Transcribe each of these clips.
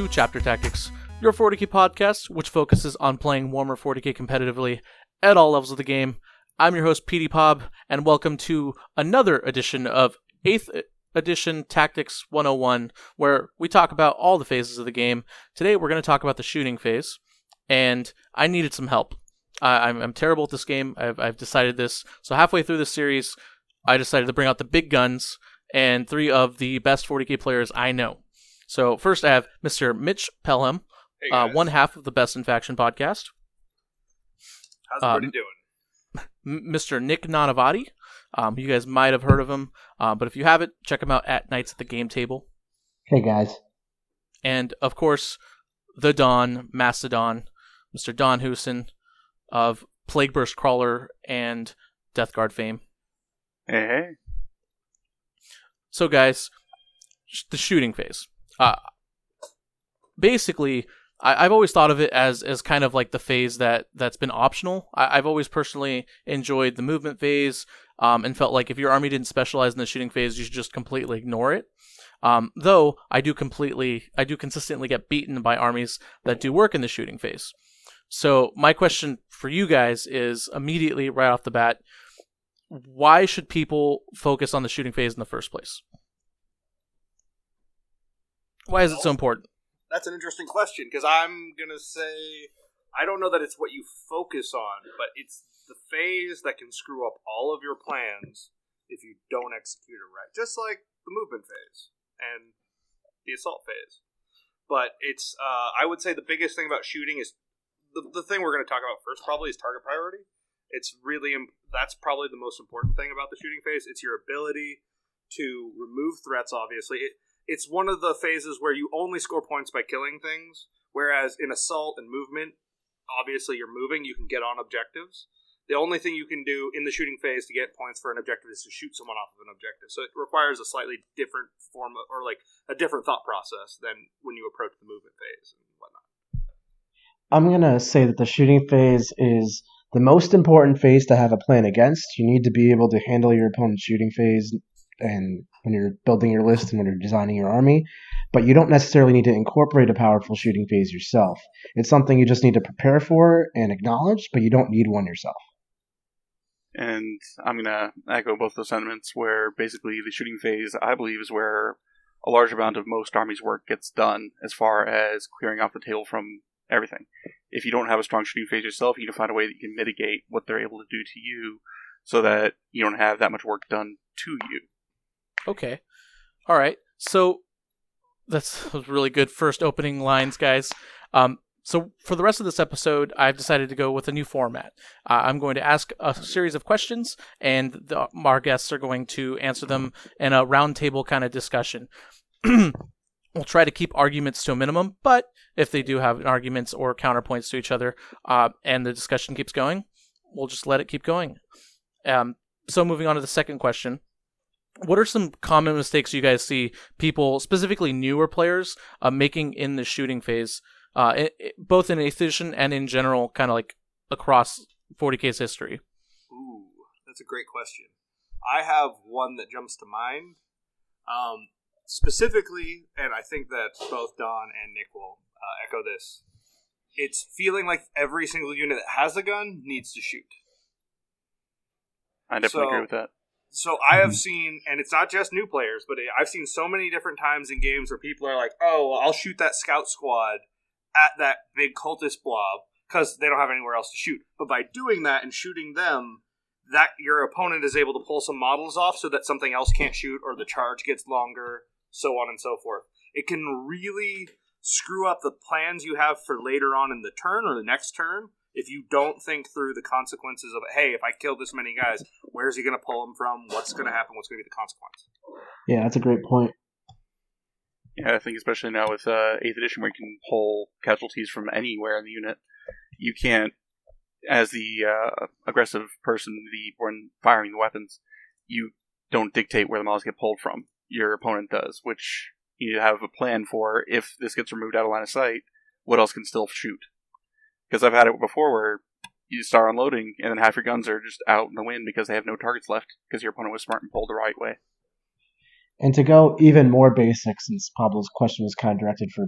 To Chapter Tactics, your 40k podcast, which focuses on playing Warhammer 40k competitively at all levels of the game. I'm your host, PD Pob, and welcome to another edition of 8th edition Tactics 101, where we talk about all the phases of the game. Today, we're going to talk about the shooting phase, and I needed some help. I I'm, I'm terrible at this game. I've, I've decided this. So, halfway through this series, I decided to bring out the big guns and three of the best 40k players I know. So first, I have Mr. Mitch Pelham, Hey uh, one half of the Best in Faction podcast. How's um, everybody doing? Mr. Nick Nanavati. Um, you guys might have heard of him, uh, but if you haven't, check him out at Nights at the Game Table. Hey guys. And of course, the Don Mastodon, Mr. Don Huson of Plague Burst Crawler and Death Guard fame. Hey, hey. So, guys, sh- the shooting phase. Uh, basically, I- I've always thought of it as as kind of like the phase that that's been optional. I- I've always personally enjoyed the movement phase, um, and felt like if your army didn't specialize in the shooting phase, you should just completely ignore it. Um, though I do completely, I do consistently get beaten by armies that do work in the shooting phase. So my question for you guys is immediately right off the bat: Why should people focus on the shooting phase in the first place? Why is it so important? That's an interesting question because I'm gonna say I don't know that it's what you focus on, but it's the phase that can screw up all of your plans if you don't execute it right. Just like the movement phase and the assault phase. But it's uh, I would say the biggest thing about shooting is the, the thing we're going to talk about first probably is target priority. It's really im- that's probably the most important thing about the shooting phase. It's your ability to remove threats. Obviously, it, it's one of the phases where you only score points by killing things. Whereas in assault and movement, obviously you're moving, you can get on objectives. The only thing you can do in the shooting phase to get points for an objective is to shoot someone off of an objective. So it requires a slightly different form of, or like a different thought process than when you approach the movement phase and whatnot. I'm going to say that the shooting phase is the most important phase to have a plan against. You need to be able to handle your opponent's shooting phase and when you're building your list and when you're designing your army, but you don't necessarily need to incorporate a powerful shooting phase yourself. It's something you just need to prepare for and acknowledge, but you don't need one yourself. And I'm going to echo both those sentiments where basically the shooting phase, I believe, is where a large amount of most armies' work gets done as far as clearing off the table from everything. If you don't have a strong shooting phase yourself, you need to find a way that you can mitigate what they're able to do to you so that you don't have that much work done to you. Okay. All right. So that's really good first opening lines, guys. Um, so for the rest of this episode, I've decided to go with a new format. Uh, I'm going to ask a series of questions, and the, our guests are going to answer them in a roundtable kind of discussion. we'll try to keep arguments to a minimum, but if they do have arguments or counterpoints to each other, uh, and the discussion keeps going, we'll just let it keep going. Um, so moving on to the second question what are some common mistakes you guys see people, specifically newer players, uh, making in the shooting phase, uh, i i- both in eighth edition and in general, kind of like across 40k's history? Ooh, that's a great question. I have one that jumps to mind. Um, specifically, and I think that both Don and Nick will uh, echo this. It's feeling like every single unit that has a gun needs to shoot. I definitely So- agree with that. So I have Mhm. seen, and it's not just new players, but I've seen so many different times in games where people are like, "Oh, I'll shoot that scout squad at that big cultist blob because they don't have anywhere else to shoot." But by doing that and shooting them, that your opponent is able to pull some models off so that something else can't shoot, or the charge gets longer, so on and so forth. It can really screw up the plans you have for later on in the turn or the next turn if you don't think through the consequences of hey if i kill this many guys where's he going to pull them from what's going to happen what's going to be the consequence Yeah, that's a great point. Yeah, I think especially now with uh, Eighth Edition, where you can pull casualties from anywhere in the unit, you can't, as the uh, aggressive person, the one firing the weapons, you don't dictate where the models get pulled from. Your opponent does, which you have a plan for. If this gets removed out of line of sight, what else can still shoot? Because I've had it before where you start unloading, and then half your guns are just out in the wind because they have no targets left because your opponent was smart and pulled the right way. And to go even more basic, since Pablo's question was kind of directed for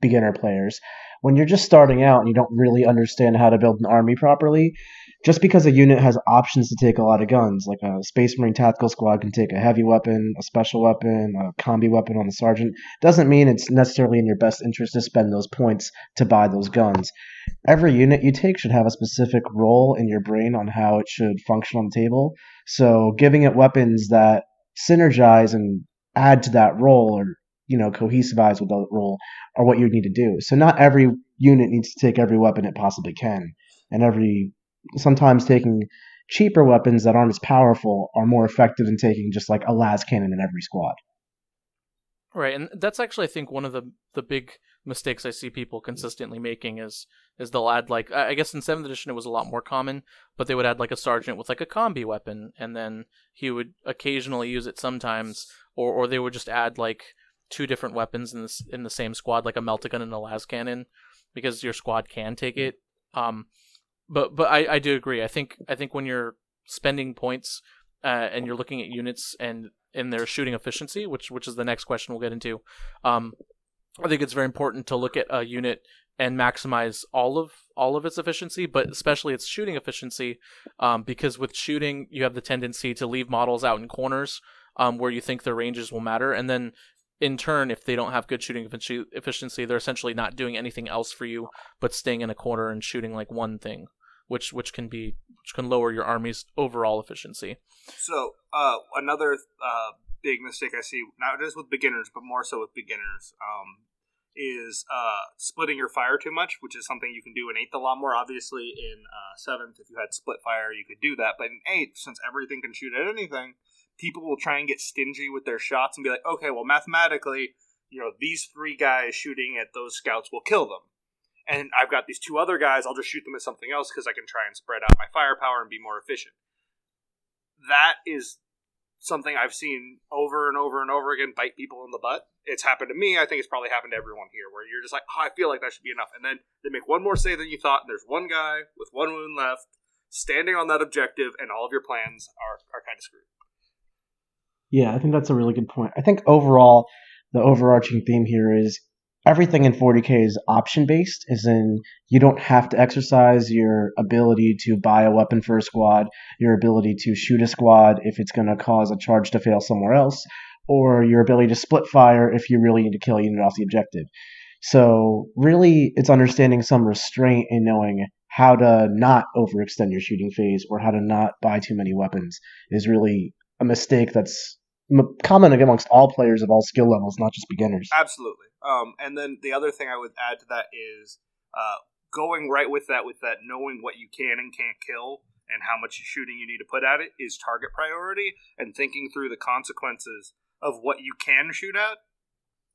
beginner players, when you're just starting out and you don't really understand how to build an army properly, just because a unit has options to take a lot of guns, like a Space Marine Tactical Squad can take a heavy weapon, a special weapon, a combi weapon on the sergeant, doesn't mean it's necessarily in your best interest to spend those points to buy those guns. Every unit you take should have a specific role in your brain on how it should function on the table. So giving it weapons that synergize and add to that role or you know cohesivize with the role are what you need to do. So not every unit needs to take every weapon it possibly can. And every sometimes taking cheaper weapons that aren't as powerful are more effective than taking just like a las cannon in every squad. Right, and that's actually I think one of the the big mistakes I see people consistently making is is they'll add like I I guess in seventh edition it was a lot more common, but they would add like a sergeant with like a combi weapon, and then he would occasionally use it sometimes, or or they would just add like two different weapons in this in the same squad, like a meltagun and a las cannon, because your squad can take it. Um, but but I I do agree. I think I think when you're spending points uh, and you're looking at units and in their shooting efficiency, which which is the next question we'll get into. Um, I think it's very important to look at a unit and maximize all of all of its efficiency, but especially its shooting efficiency, um, because with shooting you have the tendency to leave models out in corners um, where you think their ranges will matter, and then in turn, if they don't have good shooting efficiency, they're essentially not doing anything else for you but staying in a corner and shooting like one thing, which which can be which can lower your army's overall efficiency. So uh, another uh, big mistake I see not just with beginners, but more so with beginners, um, is uh, splitting your fire too much, which is something you can do in eighth a lot more. Obviously, in uh, seventh, if you had split fire, you could do that. But in eighth, since everything can shoot at anything, people will try and get stingy with their shots and be like, okay, well, mathematically, you know, these three guys shooting at those scouts will kill them. And I've got these two other guys, I'll just shoot them at something else because I can try and spread out my firepower and be more efficient. That is something I've seen over and over and over again bite people in the butt. It's happened to me. I think it's probably happened to everyone here, where you're just like, oh, I feel like that should be enough. And then they make one more save than you thought, and there's one guy with one wound left standing on that objective, and all of your plans are, are kind of screwed. Yeah, I think that's a really good point. I think overall, the overarching theme here is everything in 40k is option based, as in you don't have to exercise your ability to buy a weapon for a squad, your ability to shoot a squad if it's going to cause a charge to fail somewhere else, or your ability to split fire if you really need to kill a unit off the objective. So, really, it's understanding some restraint in knowing how to not overextend your shooting phase or how to not buy too many weapons is really a mistake that's common amongst all players of all skill levels, not just beginners. Absolutely. Um, and then the other thing I would add to that is uh, going right with that, with that knowing what you can and can't kill and how much shooting you need to put at it is target priority and thinking through the consequences of what you can shoot at.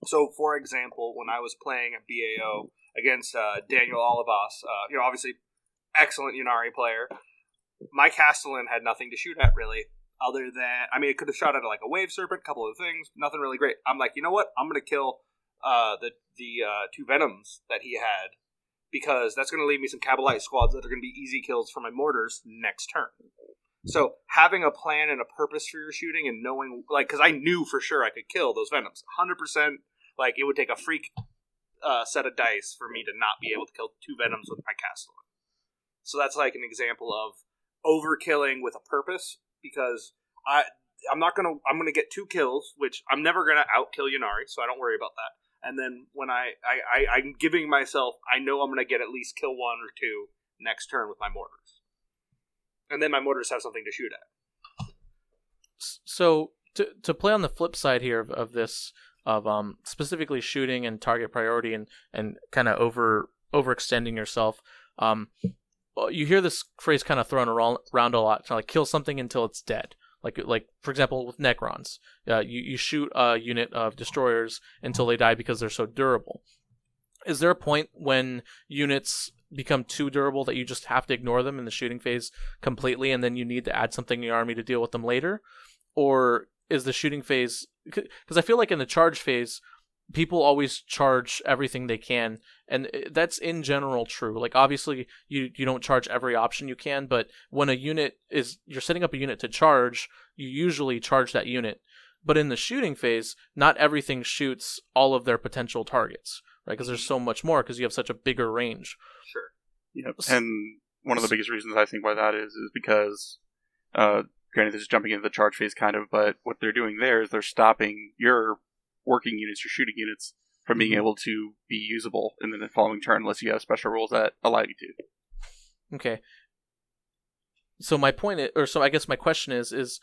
So, for example, when I was playing a BAO against uh, Daniel Olivas, uh, you know, obviously excellent Ynnari player, my Castellan had nothing to shoot at really, other than I mean, it could have shot at like a wave serpent, a couple of things, nothing really great. I'm like, you know what? I'm gonna kill uh, the the uh, two venoms that he had because that's gonna leave me some Cabalite squads that are gonna be easy kills for my mortars next turn. So having a plan and a purpose for your shooting and knowing, like, because I knew for sure I could kill those venoms, hundred percent. Like it would take a freak uh, set of dice for me to not be able to kill two venoms with my Castellan. So that's like an example of overkilling with a purpose because I I'm not gonna I'm gonna get two kills, which I'm never gonna outkill Ynnari, so I don't worry about that. And then when I, I, I I'm giving myself I know I'm gonna get at least kill one or two next turn with my mortars. And then my mortars have something to shoot at. So to to play on the flip side here of, of this of um specifically shooting and target priority and and kind of over overextending yourself um you hear this phrase kind of thrown around, a lot like kill something until it's dead. Like like for example with necrons. Uh, you, you shoot a unit of destroyers until they die because they're so durable. Is there a point when units become too durable that you just have to ignore them in the shooting phase completely and then you need to add something in your army to deal with them later? Or is the shooting phase because I feel like in the charge phase, people always charge everything they can, and that's in general true. Like obviously, you you don't charge every option you can, but when a unit is you're setting up a unit to charge, you usually charge that unit. But in the shooting phase, not everything shoots all of their potential targets, right? Because there's so much more because you have such a bigger range. Sure. Yep. And one of the biggest reasons I think why that is is because uh, granted, this is jumping into the charge phase kind of, but what they're doing there is they're stopping your working units, your shooting units, from being mm-hmm. able to be usable in the following turn unless you have special rules that allow you to. Okay. So my point is, or so I guess my question is, is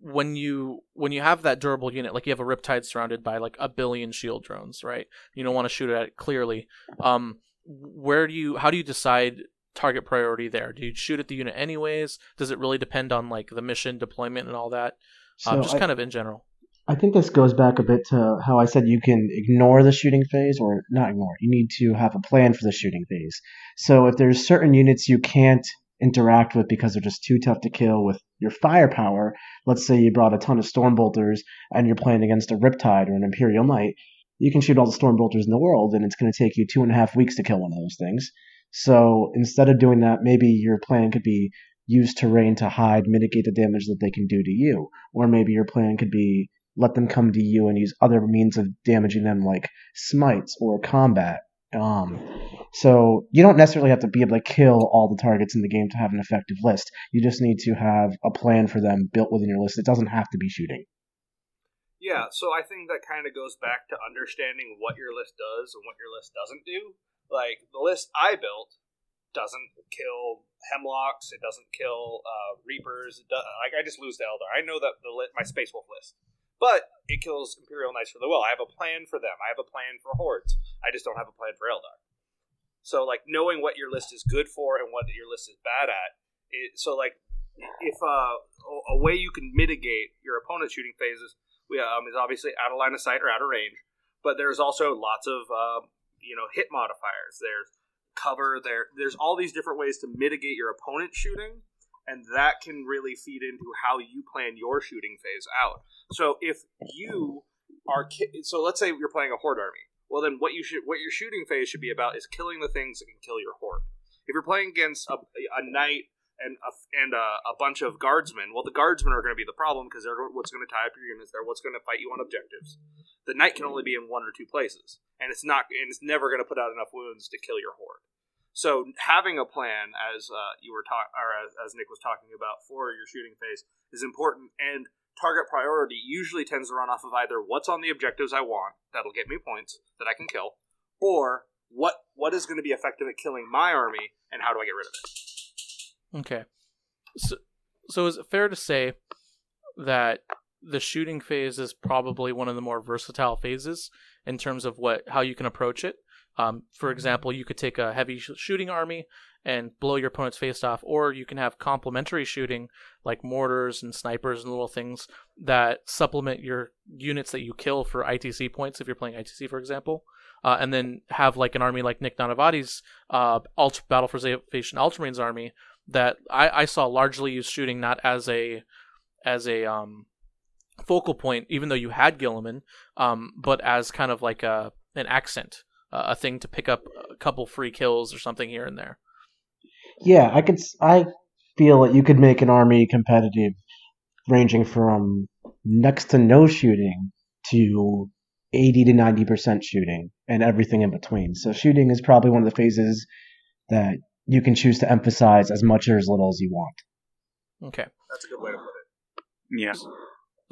when you when you have that durable unit, like you have a Riptide surrounded by like a billion shield drones, right? You don't want to shoot at it clearly. Um, where do you? How do you decide target priority there? Do you shoot at the unit anyways? Does it really depend on like the mission deployment and all that? Um, so um, just I, kind of in general. I think this goes back a bit to how I said you can ignore the shooting phase or not ignore. You need to have a plan for the shooting phase. So if there's certain units you can't interact with because they're just too tough to kill with your firepower, let's say you brought a ton of Stormbolters and you're playing against a Riptide or an Imperial Knight, you can shoot all the Stormbolters in the world and it's going to take you two and a half weeks to kill one of those things. So instead of doing that, maybe your plan could be use terrain to hide, mitigate the damage that they can do to you. Or maybe your plan could be let them come to you and use other means of damaging them like smites or combat. Um, so you don't necessarily have to be able to kill all the targets in the game to have an effective list. You just need to have a plan for them built within your list. It doesn't have to be shooting. Yeah, so I think that kind of goes back to understanding what your list does and what your list doesn't do. Like the list I built doesn't kill hemlocks. It doesn't kill uh, reapers. Does, like I just lose to Eldar. I know that the my Space Wolf list, but it kills Imperial Knights for the Well. I have a plan for them. I have a plan for hordes. I just don't have a plan for Eldar. So like knowing what your list is good for and what your list is bad at. It, so like if uh, a way you can mitigate your opponent's shooting phases um, is obviously out of line of sight or out of range, but there's also lots of uh, you know hit modifiers. There's cover. There there's all these different ways to mitigate your opponent shooting, and that can really feed into how you plan your shooting phase out. So if you are ki- so let's say you're playing a horde army. Well, then what you should what your shooting phase should be about is killing the things that can kill your horde. If you're playing against a, a knight and a, and a, a, bunch of guardsmen. Well, the guardsmen are going to be the problem because they're what's going to tie up your units. They're what's going to fight you on objectives. The knight can only be in one or two places, and it's not and it's never going to put out enough wounds to kill your horde. So having a plan, as uh, you were talking, or as, as Nick was talking about for your shooting phase, is important. And target priority usually tends to run off of either what's on the objectives I want that'll get me points that I can kill, or what what is going to be effective at killing my army, and how do I get rid of it. Okay. So, so is it fair to say that the shooting phase is probably one of the more versatile phases in terms of what how you can approach it? Um, for example, you could take a heavy sh- shooting army and blow your opponent's face off, or you can have complementary shooting like mortars and snipers and little things that supplement your units that you kill for ITC points if you're playing ITC, for example. Uh, and then have like an army like Nick Nanavati's uh, Battle for Salvation Ultramarines army that I, I saw largely used shooting not as a as a um, focal point, even though you had Guilliman, um, but as kind of like a an accent, uh, a thing to pick up a couple free kills or something here and there. Yeah, I could. I feel that you could make an army competitive, ranging from next to no shooting to eighty to ninety percent shooting, and everything in between. So shooting is probably one of the phases that you can choose to emphasize as much or as little as you want. Okay. That's a good way to put it. Yeah.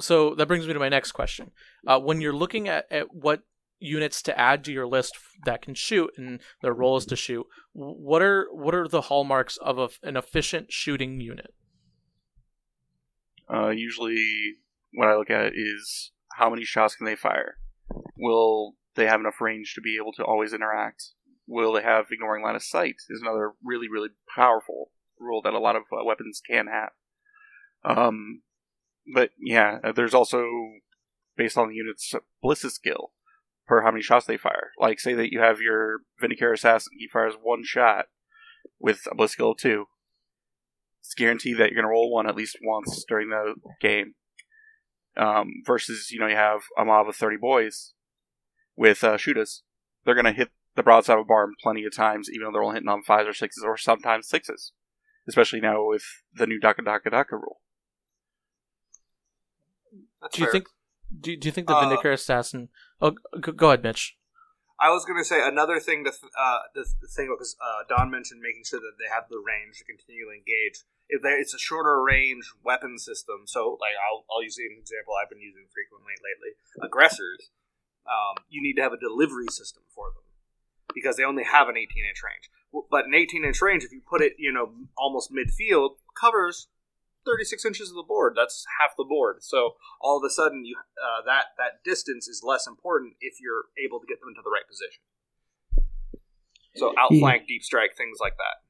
so that brings me to my next question. Uh, when you're looking at, at what units to add to your list that can shoot and their role is to shoot, what are what are the hallmarks of a, an efficient shooting unit? Uh, usually, what I look at is how many shots can they fire. Will they have enough range to be able to always interact? Will they have ignoring line of sight? Is another really really powerful rule that a lot of uh, weapons can have. Um, but yeah, uh, there's also based on the unit's ballistic skill per how many shots they fire. Like, say that you have your Vindicare Assassin, he fires one shot with a ballistic skill of two. It's guaranteed that you're going to roll one at least once during the game. Um, versus, you know, you have a mob of 30 boys with uh, shooters. They're going to hit the broadside of a barn plenty of times, even though they're only hitting on fives or sixes or sometimes sixes. Especially now with the new Dakka Dakka Dakka rule. That's do you fair. think do, do you think the Uh, Assassin? Oh, go ahead, Mitch. I was going to say another thing to th- uh, the, the thing because uh, Don mentioned making sure that they have the range to continually engage. If they, it's a shorter range weapon system, so like I'll, I'll use an example I've been using frequently lately. Aggressors, um, you need to have a delivery system for them because they only have an 18 inch range. But an 18 inch range, if you put it, you know, almost midfield, covers 36 inches of the board. That's half the board. So all of a sudden, you uh, that that distance is less important if you're able to get them into the right position. So outflank, deep strike, things like that.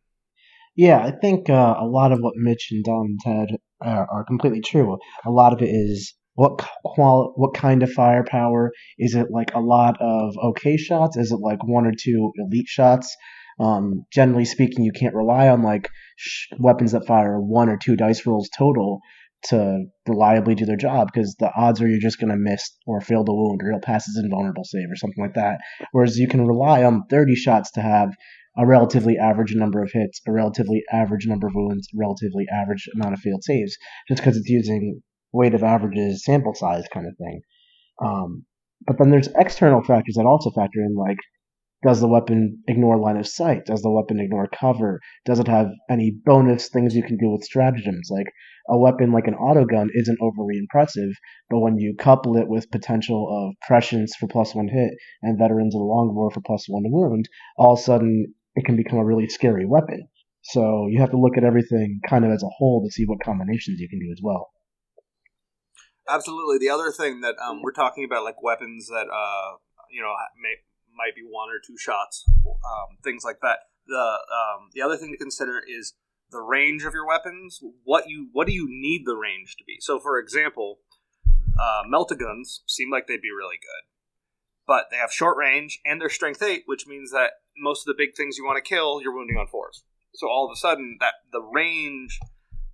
Yeah, I think uh, a lot of what Mitch and Don said uh, are completely true. A lot of it is what qual what kind of firepower is it? Like a lot of okay shots? Is it like one or two elite shots? Um, generally speaking, you can't rely on like sh- weapons that fire one or two dice rolls total to reliably do their job because the odds are you're just going to miss or fail the wound or you'll pass as invulnerable save or something like that. Whereas you can rely on 30 shots to have a relatively average number of hits, a relatively average number of wounds, relatively average amount of failed saves, just because it's using weight of averages, sample size kind of thing. Um, but then there's external factors that also factor in, like does the weapon ignore line of sight? Does the weapon ignore cover? Does it have any bonus things you can do with stratagems? Like a weapon like an auto gun isn't overly impressive, but when you couple it with potential of prescience for plus one hit and veterans of the longbow for plus one wound, all of a sudden it can become a really scary weapon. So you have to look at everything kind of as a whole to see what combinations you can do as well. Absolutely. The other thing that um, we're talking about, like weapons that uh, you know may, might be one or two shots, um, things like that. The um, the other thing to consider is the range of your weapons. What you what do you need the range to be? So, for example, uh, meltaguns seem like they'd be really good, but they have short range and they're strength eight, which means that most of the big things you want to kill, you're wounding on fours. So all of a sudden, that the range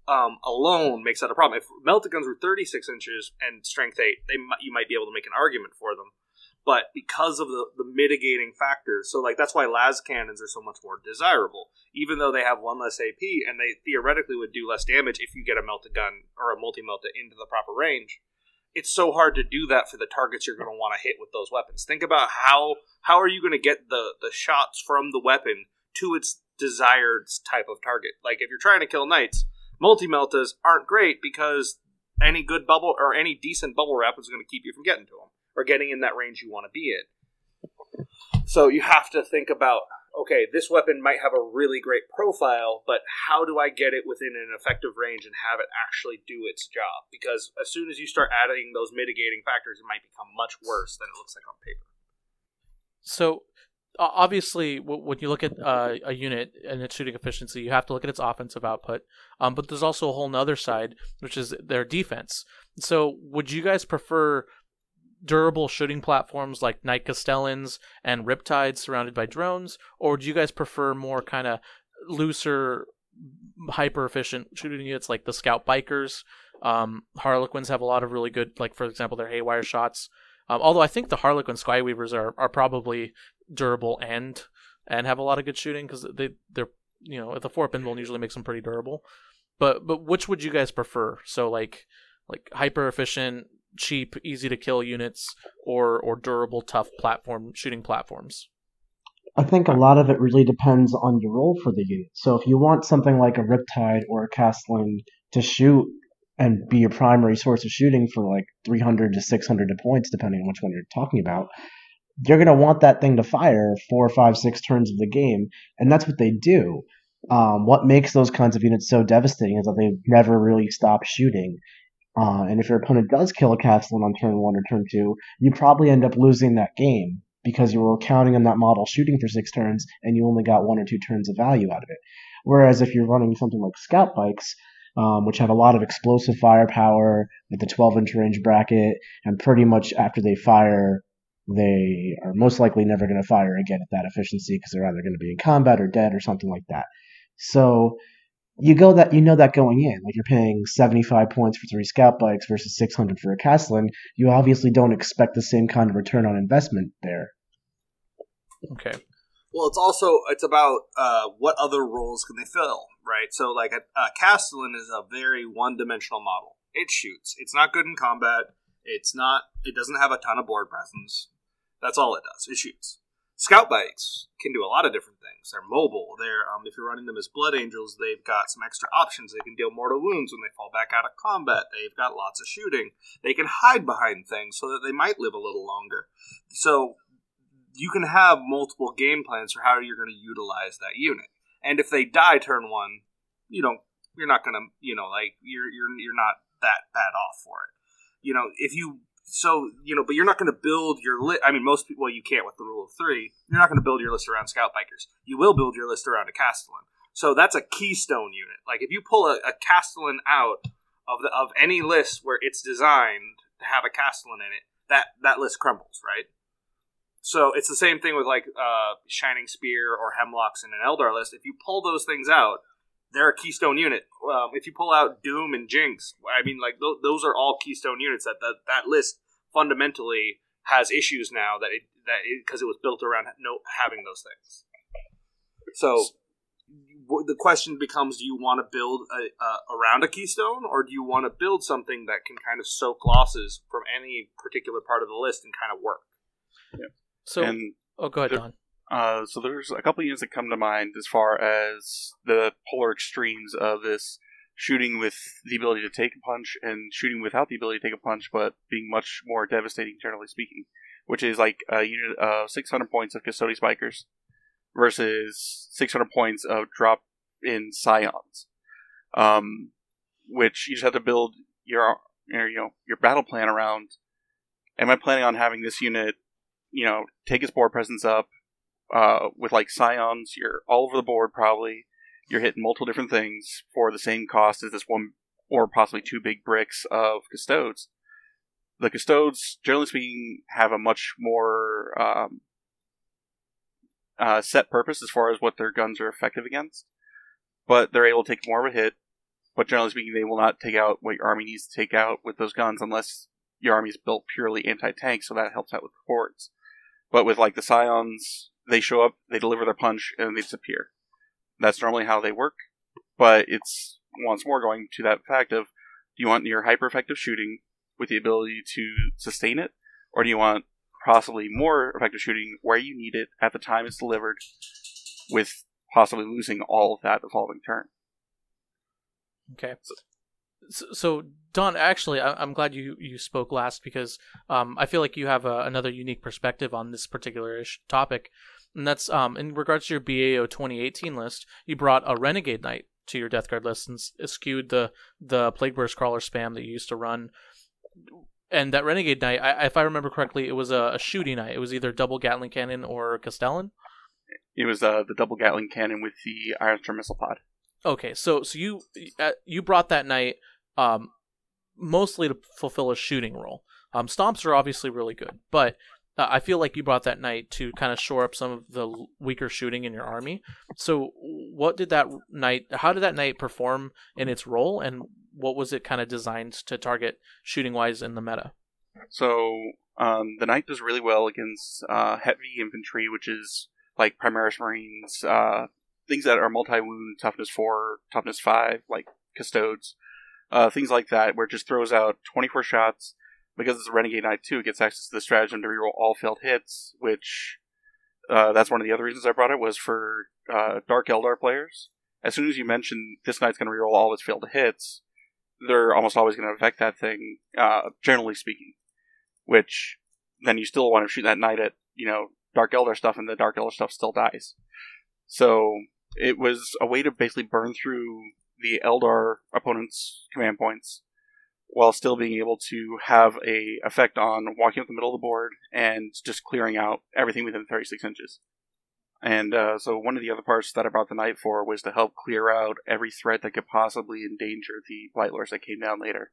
um, alone makes that a problem. If meltaguns were 36 inches and strength 8, they you might be able to make an argument for them. But because of the, the mitigating factors, so like that's why las cannons are so much more desirable, even though they have one less AP and they theoretically would do less damage if you get a melta gun or a multi melta into the proper range. It's so hard to do that for the targets you're going to want to hit with those weapons. Think about how how are you going to get the the shots from the weapon to its desired type of target. Like if you're trying to kill knights, multi meltas aren't great because any good bubble or any decent bubble wrap is going to keep you from getting to them or getting in that range you want to be in. So you have to think about okay, this weapon might have a really great profile, but how do I get it within an effective range and have it actually do its job? Because as soon as you start adding those mitigating factors, it might become much worse than it looks like on paper. So obviously, when you look at uh, a unit and its shooting efficiency, you have to look at its offensive output. Um, but there's also a whole nother side, which is their defense. So, would you guys prefer durable shooting platforms like Knight Castellans and Riptides surrounded by drones, or do you guys prefer more kind of looser, hyper efficient shooting units like the Scout Bikers? Um, Harlequins have a lot of really good, like for example, their Haywire shots. Um, although I think the Harlequin Skyweavers are, are probably durable and and have a lot of good shooting because they they're you know the four pinball usually makes them pretty durable. But but which would you guys prefer? So like like hyper efficient, cheap, easy to kill units, or or durable, tough platform shooting platforms. I think a lot of it really depends on your role for the unit. So if you want something like a Riptide or a Castellan to shoot and be your primary source of shooting for like 300 to 600 points, depending on which one you're talking about, you're going to want that thing to fire four, five, six turns of the game, and that's what they do. Um, what makes those kinds of units so devastating is that they never really stop shooting. Uh, and if your opponent does kill a Castellan on turn one or turn two, you probably end up losing that game because you were counting on that model shooting for six turns and you only got one or two turns of value out of it. Whereas if you're running something like Scout Bikes, um, which have a lot of explosive firepower with the 12 inch range bracket, and pretty much after they fire, they are most likely never going to fire again at that efficiency because they're either going to be in combat or dead or something like that. So you go that you know that going in, like you're paying 75 points for three scout bikes versus 600 for a Castellan, you obviously don't expect the same kind of return on investment there. Okay. Well, it's also it's about uh, what other roles can they fill, right? So, like a, a Castellan is a very one-dimensional model. It shoots. It's not good in combat. It's not. It doesn't have a ton of board presence. That's all it does. It shoots. Scout bikes can do a lot of different things. They're mobile. They're um, if you're running them as blood angels, they've got some extra options. They can deal mortal wounds when they fall back out of combat. They've got lots of shooting. They can hide behind things so that they might live a little longer. So you can have multiple game plans for how you're going to utilize that unit. And if they die turn one, you don't you're not going to you know like you're you're you're not that bad off for it. You know if you so you know, but you're not going to build your list. I mean, most people, well, you can't with the rule of three. You're not going to build your list around scout bikers. You will build your list around a castellan. So that's a keystone unit. Like if you pull a, a castellan out of the of any list where it's designed to have a castellan in it, that that list crumbles, right? So it's the same thing with like uh, Shining Spear or Hemlocks in an Eldar list. If you pull those things out, they're a keystone unit. Um, if you pull out Doom and Jinx, I mean, like th- those are all keystone units. That that, that list fundamentally has issues now that it that because it, it, was built around no having those things. So the question becomes: Do you want to build a, around a keystone, or do you want to build something that can kind of soak losses from any particular part of the list and kind of work? Yeah. So, and oh, go ahead, there, Don. Uh, so there's a couple units that come to mind as far as the polar extremes of this shooting with the ability to take a punch and shooting without the ability to take a punch, but being much more devastating, generally speaking. Which is like a unit of 600 points of Custodes Spikers versus 600 points of drop in Scions. Um, which you just have to build your, you know, your battle plan around. Am I planning on having this unit, you know, take its board presence up, uh, with like Scions, you're all over the board probably you're hitting multiple different things for the same cost as this one or possibly two big bricks of custodes. The custodes, generally speaking, have a much more um, uh, set purpose as far as what their guns are effective against, but they're able to take more of a hit. But generally speaking, they will not take out what your army needs to take out with those guns unless your army is built purely anti-tank, so that helps out with the hordes. But with like the scions, they show up, they deliver their punch, and they disappear. That's normally how they work, but it's once more going to that fact of do you want your hyper effective shooting with the ability to sustain it, or do you want possibly more effective shooting where you need it at the time it's delivered, with possibly losing all of that the following turn? Okay. So, so Don, actually, I, am glad you, you spoke last because um, I feel like you have a, another unique perspective on this particular ish topic and that's um in regards to your BAO 2018 list, you brought a Renegade Knight to your Death Guard list and skewed the the Plague Burst Crawler spam that you used to run. And that Renegade Knight, I, if I remember correctly, it was a, a shooting knight. It was either double Gatling cannon or Castellan. It was uh, the double Gatling cannon with the Ironstorm missile pod. Okay, so so you uh, you brought that knight um, mostly to fulfill a shooting role. Um, stomps are obviously really good, but uh, I feel like you brought that knight to kind of shore up some of the weaker shooting in your army. So, what did that knight? How did that knight perform in its role, and what was it kind of designed to target shooting wise in the meta? So, um, the knight does really well against uh, heavy infantry, which is like Primaris Marines, uh, things that are multi wound, toughness four, toughness five, like custodes, uh, things like that, where it just throws out twenty four shots because it's a Renegade Knight too, it gets access to the stratagem to reroll all failed hits, which uh, that's one of the other reasons I brought it was for uh, Dark Eldar players. As soon as you mention this knight's going to reroll all of its failed hits, they're almost always going to affect that thing, uh, generally speaking. Which then you still want to shoot that knight at you know Dark Eldar stuff, and the Dark Eldar stuff still dies. So it was a way to basically burn through the Eldar opponent's command points while still being able to have a effect on walking up the middle of the board and just clearing out everything within 36 inches. And uh, so one of the other parts that I brought the knight for was to help clear out every threat that could possibly endanger the Blight Lords that came down later.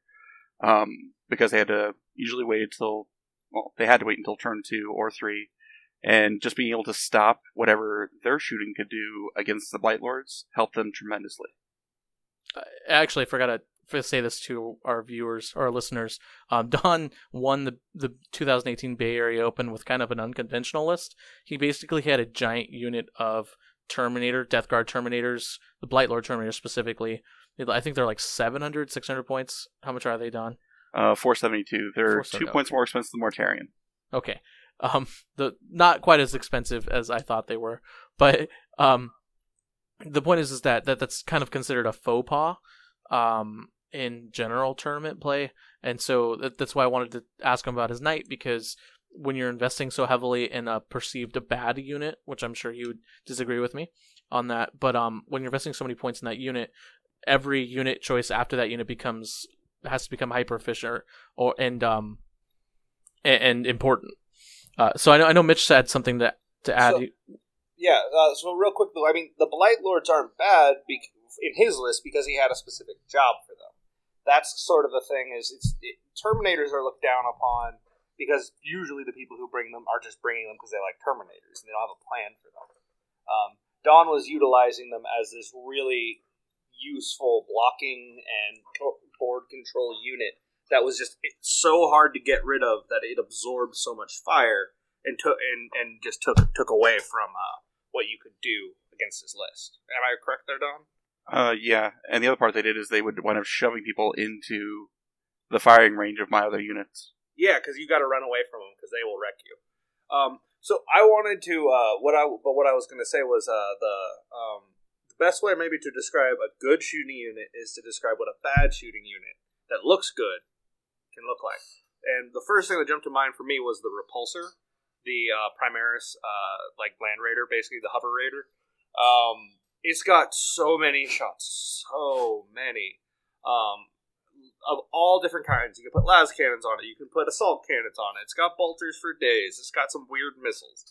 Um, because they had to usually wait until, well, they had to wait until turn two or three, and just being able to stop whatever their shooting could do against the Blight Lords helped them tremendously. I actually forgot to say this to our viewers or our listeners. Um, Don won the the 2018 Bay Area Open with kind of an unconventional list. He basically had a giant unit of Terminator, Death Guard Terminators, the Blight Lord Terminator specifically. I think they're like 700, 600 points. How much are they, Don? Uh, 472. They're 470, two points more expensive than Mortarion. Okay. Um, the not quite as expensive as I thought they were, but um, the point is is that, that that's kind of considered a faux pas, um, in general tournament play, and so that, that's why I wanted to ask him about his knight because when you're investing so heavily in a perceived bad unit, which I'm sure he would disagree with me on that, but um, when you're investing so many points in that unit, every unit choice after that unit becomes has to become hyper efficient or and um and, and important. Uh, so I know I know Mitch said something that to add. So- Yeah, uh, so real quick though, I mean, the Blight Lords aren't bad bec- in his list because he had a specific job for them. That's sort of the thing. Is it's it, Terminators are looked down upon because usually the people who bring them are just bringing them because they like Terminators and they don't have a plan for them. Um, Don was utilizing them as this really useful blocking and board control unit that was just so hard to get rid of that it absorbed so much fire and took and, and just took took away from uh, what you could do against his list. Am I correct there, Don? Uh, yeah, and the other part they did is they would wind up shoving people into the firing range of my other units. Yeah, because you got to run away from them because they will wreck you. Um, so I wanted to uh, what I but what I was going to say was uh, the um, the best way maybe to describe a good shooting unit is to describe what a bad shooting unit that looks good can look like. And the first thing that jumped to mind for me was the repulsor, the uh, Primaris uh, like land raider, basically the hover raider. Um, it's got so many shots, so many. Um, of all different kinds. You can put las cannons on it. You can put assault cannons on it. It's got bolters for days. It's got some weird missiles.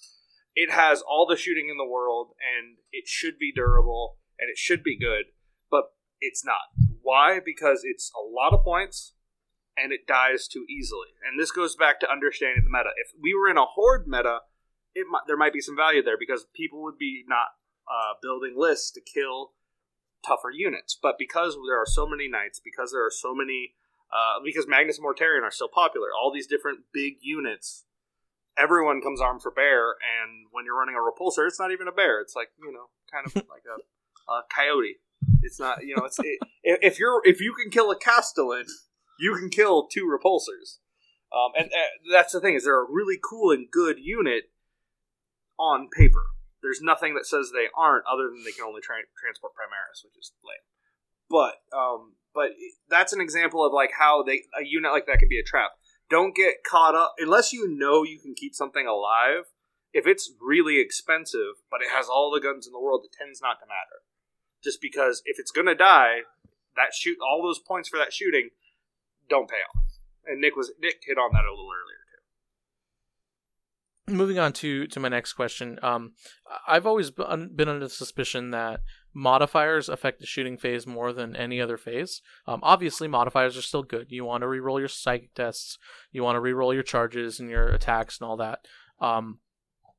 It has all the shooting in the world, and it should be durable and it should be good, but it's not. Why? Because it's a lot of points and it dies too easily. And this goes back to understanding the meta. If we were in a horde meta, it might, there might be some value there because people would be not uh, building lists to kill tougher units. But because there are so many knights, because there are so many, uh, because Magnus and are still popular, all these different big units, everyone comes armed for bear. And when you're running a repulsor, it's not even a bear. It's like you know, kind of like a, a coyote. It's not you know, it's it, if you're if you can kill a castellan, you can kill two repulsors. Um, and uh, that's the thing is they're a really cool and good unit on paper. There's nothing that says they aren't, other than they can only tra- transport Primaris, which is lame. But um, but that's an example of like how they a unit like that can be a trap. Don't get caught up unless you know you can keep something alive. If it's really expensive, but it has all the guns in the world, it tends not to matter. Just because if it's gonna die, that shoot all those points for that shooting don't pay off. And Nick was Nick hit on that a little earlier. Moving on to to my next question um i've always been under the suspicion that modifiers affect the shooting phase more than any other phase. Um obviously modifiers are still good. You want to reroll your psychic tests. You want to reroll your charges and your attacks and all that. Um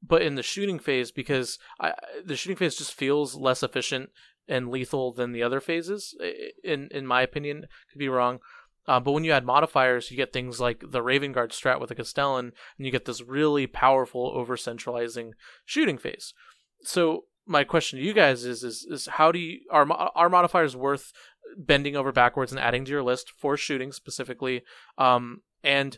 but in the shooting phase because I, the shooting phase just feels less efficient and lethal than the other phases in in my opinion could be wrong uh, but when you add modifiers, you get things like the Raven Guard strat with a Castellan, and you get this really powerful over centralizing shooting phase. So my question to you guys is is, is how do you are are modifiers worth bending over backwards and adding to your list for shooting specifically? Um, and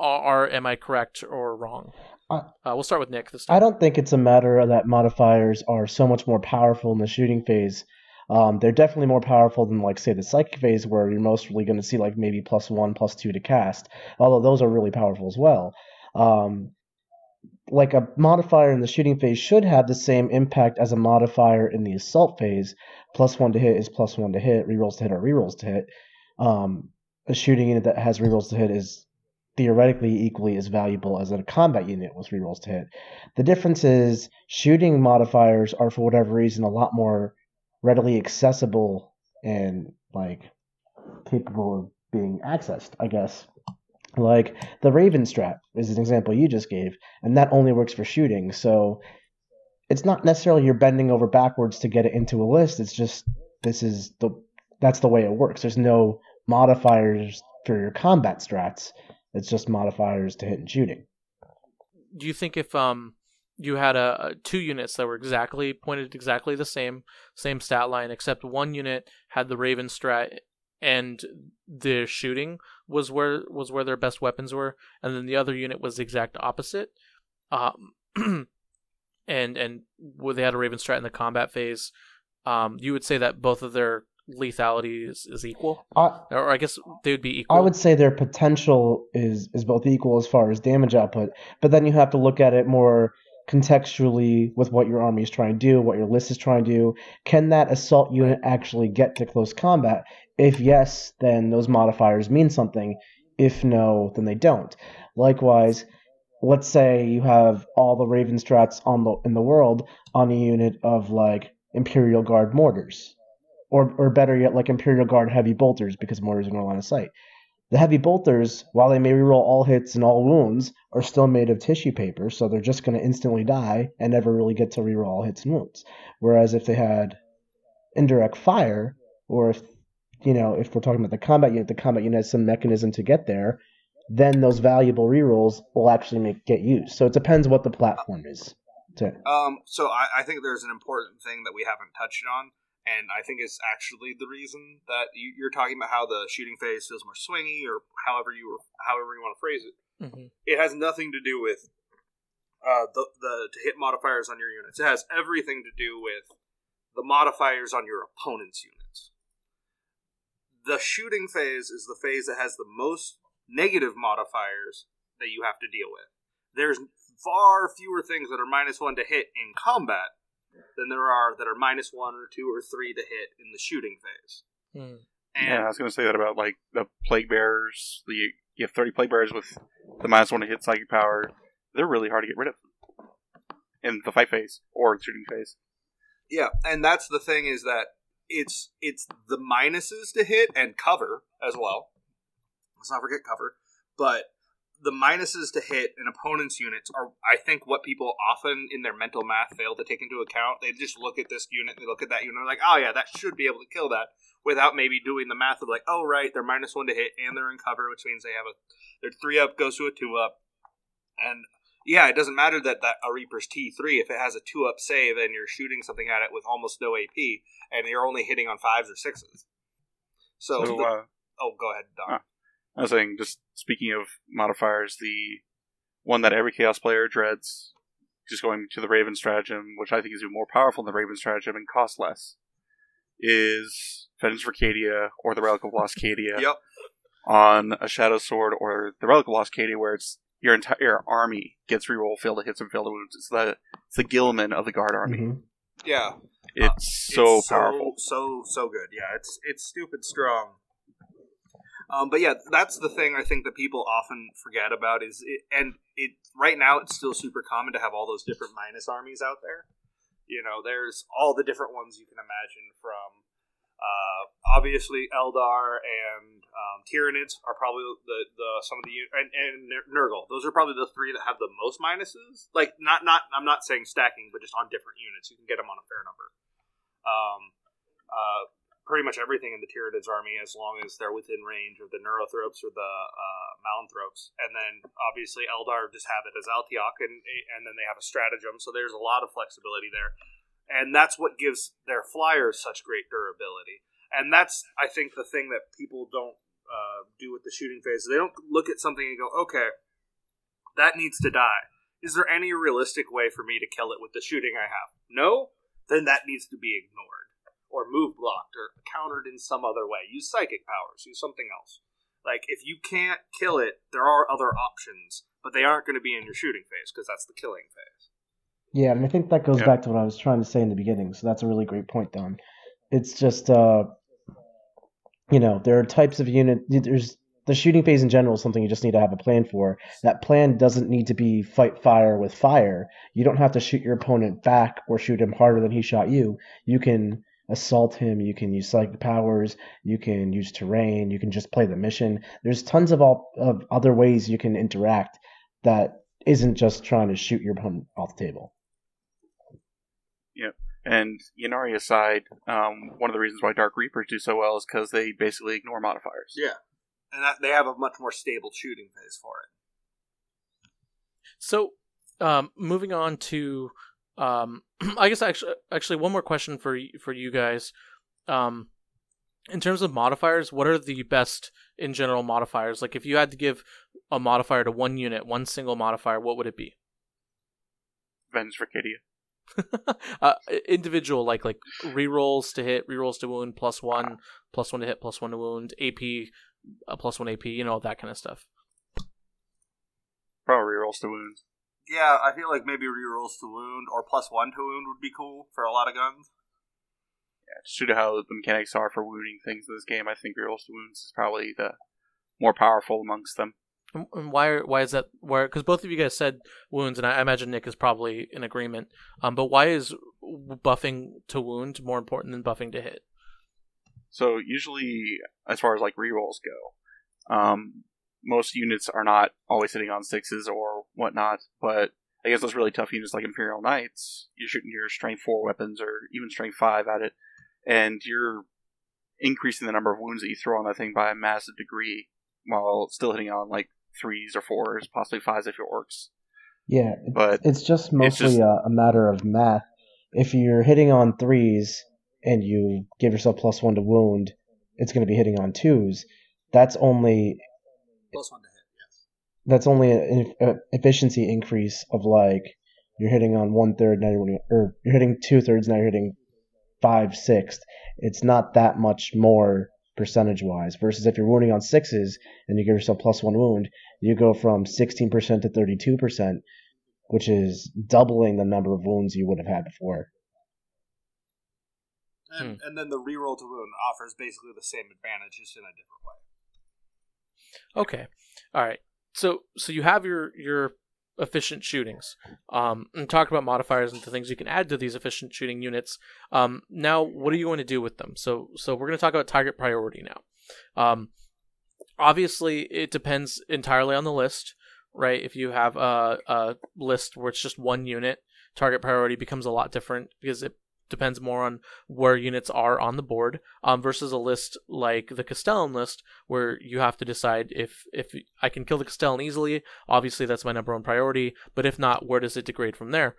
are, are am I correct or wrong? Uh, we'll start with Nick this I don't think it's a matter that modifiers are so much more powerful in the shooting phase. Um, they're definitely more powerful than like say the psychic phase, where you're mostly going to see like maybe plus one, plus two to cast. Although those are really powerful as well. Um, like a modifier in the shooting phase should have the same impact as a modifier in the assault phase. Plus one to hit is plus one to hit. Rerolls to hit are rerolls to hit. Um, a shooting unit that has rerolls to hit is theoretically equally as valuable as a combat unit with rerolls to hit. The difference is shooting modifiers are for whatever reason a lot more readily accessible and like capable of being accessed, I guess. Like the Raven Strat is an example you just gave, and that only works for shooting. So it's not necessarily you're bending over backwards to get it into a list. It's just this is the that's the way it works. There's no modifiers for your combat strats. It's just modifiers to hit and shooting. Do you think if um you had a, a, two units that were exactly pointed exactly the same same stat line, except one unit had the Raven strat and the shooting was where was where their best weapons were, and then the other unit was the exact opposite. Um, and and they had a Raven strat in the combat phase. Um, you would say that both of their lethality is, is equal, I, or I guess they would be equal. I would say their potential is is both equal as far as damage output, but then you have to look at it more contextually with what your army is trying to do, what your list is trying to do. Can that assault unit actually get to close combat? If yes, then those modifiers mean something. If no, then they don't. Likewise, let's say you have all the Raven strats on the in the world on a unit of like Imperial Guard mortars or or better yet, like Imperial Guard heavy bolters, because mortars are no line of sight. The heavy bolters, while they may reroll all hits and all wounds, are still made of tissue paper, so they're just going to instantly die and never really get to reroll all hits and wounds. Whereas if they had indirect fire, or if you know, if we're talking about the combat unit, the combat unit has some mechanism to get there, then those valuable rerolls will actually make get used. So it depends what the platform is. To... Um, so I, I think there's an important thing that we haven't touched on, and I think it's actually the reason that you, are talking about how the shooting phase feels more swingy, or however you however you want to phrase it. Mm-hmm. It has nothing to do with uh, the the to hit modifiers on your units. It has everything to do with the modifiers on your opponent's units. The shooting phase is the phase that has the most negative modifiers that you have to deal with. There's far fewer things that are minus one to hit in combat than there are that are minus one or two or three to hit in the shooting phase. Hmm. yeah, I was going to say that about like the plague bearers. The you have thirty plague bearers with the minus one to hit psychic power. They're really hard to get rid of in the fight phase or the shooting phase. Yeah, and that's the thing is that it's it's the minuses to hit and cover as well. Let's not forget cover, but the minuses to hit an opponent's units are, I think, what people often in their mental math fail to take into account. They just look at this unit, they look at that unit, they're like, oh yeah, that should be able to kill that, without maybe doing the math of like, oh right, they're minus one to hit and they're in cover, which means they have a their three up goes to a two up, and yeah, it doesn't matter that that a Reaper's T three if it has a two up save and you're shooting something at it with almost no AP and you're only hitting on fives or sixes. So, so the, uh, oh, go ahead, Don. Uh, I was saying, just speaking of modifiers, the one that every Chaos player dreads, just going to the Raven stratagem, which I think is even more powerful than the Raven stratagem and costs less, is Vengeance for Cadia or the Relic of Lost Cadia. yep. On a Shadow Sword or the Relic of Lost Cadia, where it's your entire army gets reroll failed to hits and failed wounds. It's the it's the Guilliman of the guard army. Mm-hmm. Yeah, it's uh, so it's powerful, so, so so good. Yeah, it's it's stupid strong. Um, but yeah, that's the thing I think that people often forget about is it, and it right now it's still super common to have all those different minus armies out there. You know, there's all the different ones you can imagine from uh, obviously Eldar and um, Tyranids are probably the, the some of the and, and Nurgle. Those are probably the three that have the most minuses. Like not not I'm not saying stacking, but just on different units, you can get them on a fair number. Um, uh, pretty much everything in the Tyranids army as long as they're within range of the Neurothropes or the uh, Malanthropes. And then obviously Eldar just have it as Alaitoc, and, and then they have a stratagem, so there's a lot of flexibility there. And that's what gives their flyers such great durability. And that's, I think, the thing that people don't uh, do with the shooting phase. They don't look at something and go, okay, that needs to die. Is there any realistic way for me to kill it with the shooting I have? No? Then that needs to be ignored or move blocked or countered in some other way. Use psychic powers. Use something else. Like if you can't kill it, there are other options, but they aren't going to be in your shooting phase because that's the killing phase. Yeah, and I think that goes Yeah. back to what I was trying to say in the beginning. So that's a really great point, Don. It's just, uh, you know, there are types of unit. There's the shooting phase in general is something you just need to have a plan for. That plan doesn't need to be fight fire with fire. You don't have to shoot your opponent back or shoot him harder than he shot you. You can assault him. You can use psychic powers. You can use terrain. You can just play the mission. There's tons of all of other ways you can interact that isn't just trying to shoot your opponent off the table. Yeah. And Ynnari aside, um, one of the reasons why Dark Reapers do so well is because they basically ignore modifiers. Yeah, and that, they have a much more stable shooting phase for it. So, um, moving on to, um, I guess actually, actually, one more question for for you guys. Um, in terms of modifiers, what are the best in general modifiers? Like, if you had to give a modifier to one unit, one single modifier, what would it be? Ven's uh, individual, like like rerolls to hit, rerolls to wound, plus one, plus one to hit, plus one to wound, AP, uh, plus one AP, you know that kind of stuff. Probably rolls to wounds. Yeah, I feel like maybe rerolls to wound or plus one to wound would be cool for a lot of guns. Yeah, just due to how the mechanics are for wounding things in this game, I think rolls to wounds is probably the more powerful amongst them. And and why why is that? Where because both of you guys said wounds, and I, I imagine Nick is probably in agreement. Um, but why is buffing to wound more important than buffing to hit? So usually, as far as like rerolls go, um, most units are not always hitting on sixes or whatnot. But I guess those really tough units like Imperial Knights, you're shooting your strength four weapons or even strength five at it, and you're increasing the number of wounds that you throw on that thing by a massive degree, while still hitting on like threes or fours, possibly fives if you're orcs. Yeah, But it's just mostly just- a, a matter of math. If you're hitting on threes and you give yourself plus one to wound, it's going to be hitting on twos. That's only Plus one to hit. Yes. that's only an efficiency increase of like you're hitting on one third now you're winning, or you're hitting two thirds now you're hitting five sixths. It's not that much more percentage wise. Versus if you're wounding on sixes and you give yourself plus one wound, you go from 16% to 32%, which is doubling the number of wounds you would have had before. And, hmm. and then the reroll to wound offers basically the same advantage, just in a different way. Okay, all right. So so you have your your efficient shootings. Um, and talk about modifiers and the things you can add to these efficient shooting units. Um, now what are you going to do with them? So so we're going to talk about target priority now. Um, obviously it depends entirely on the list, right? If you have a, a list where it's just one unit, target priority becomes a lot different because it depends more on where units are on the board um, versus a list like the Castellan list where you have to decide if if I can kill the Castellan easily. Obviously, that's my number one priority. But if not, where does it degrade from there?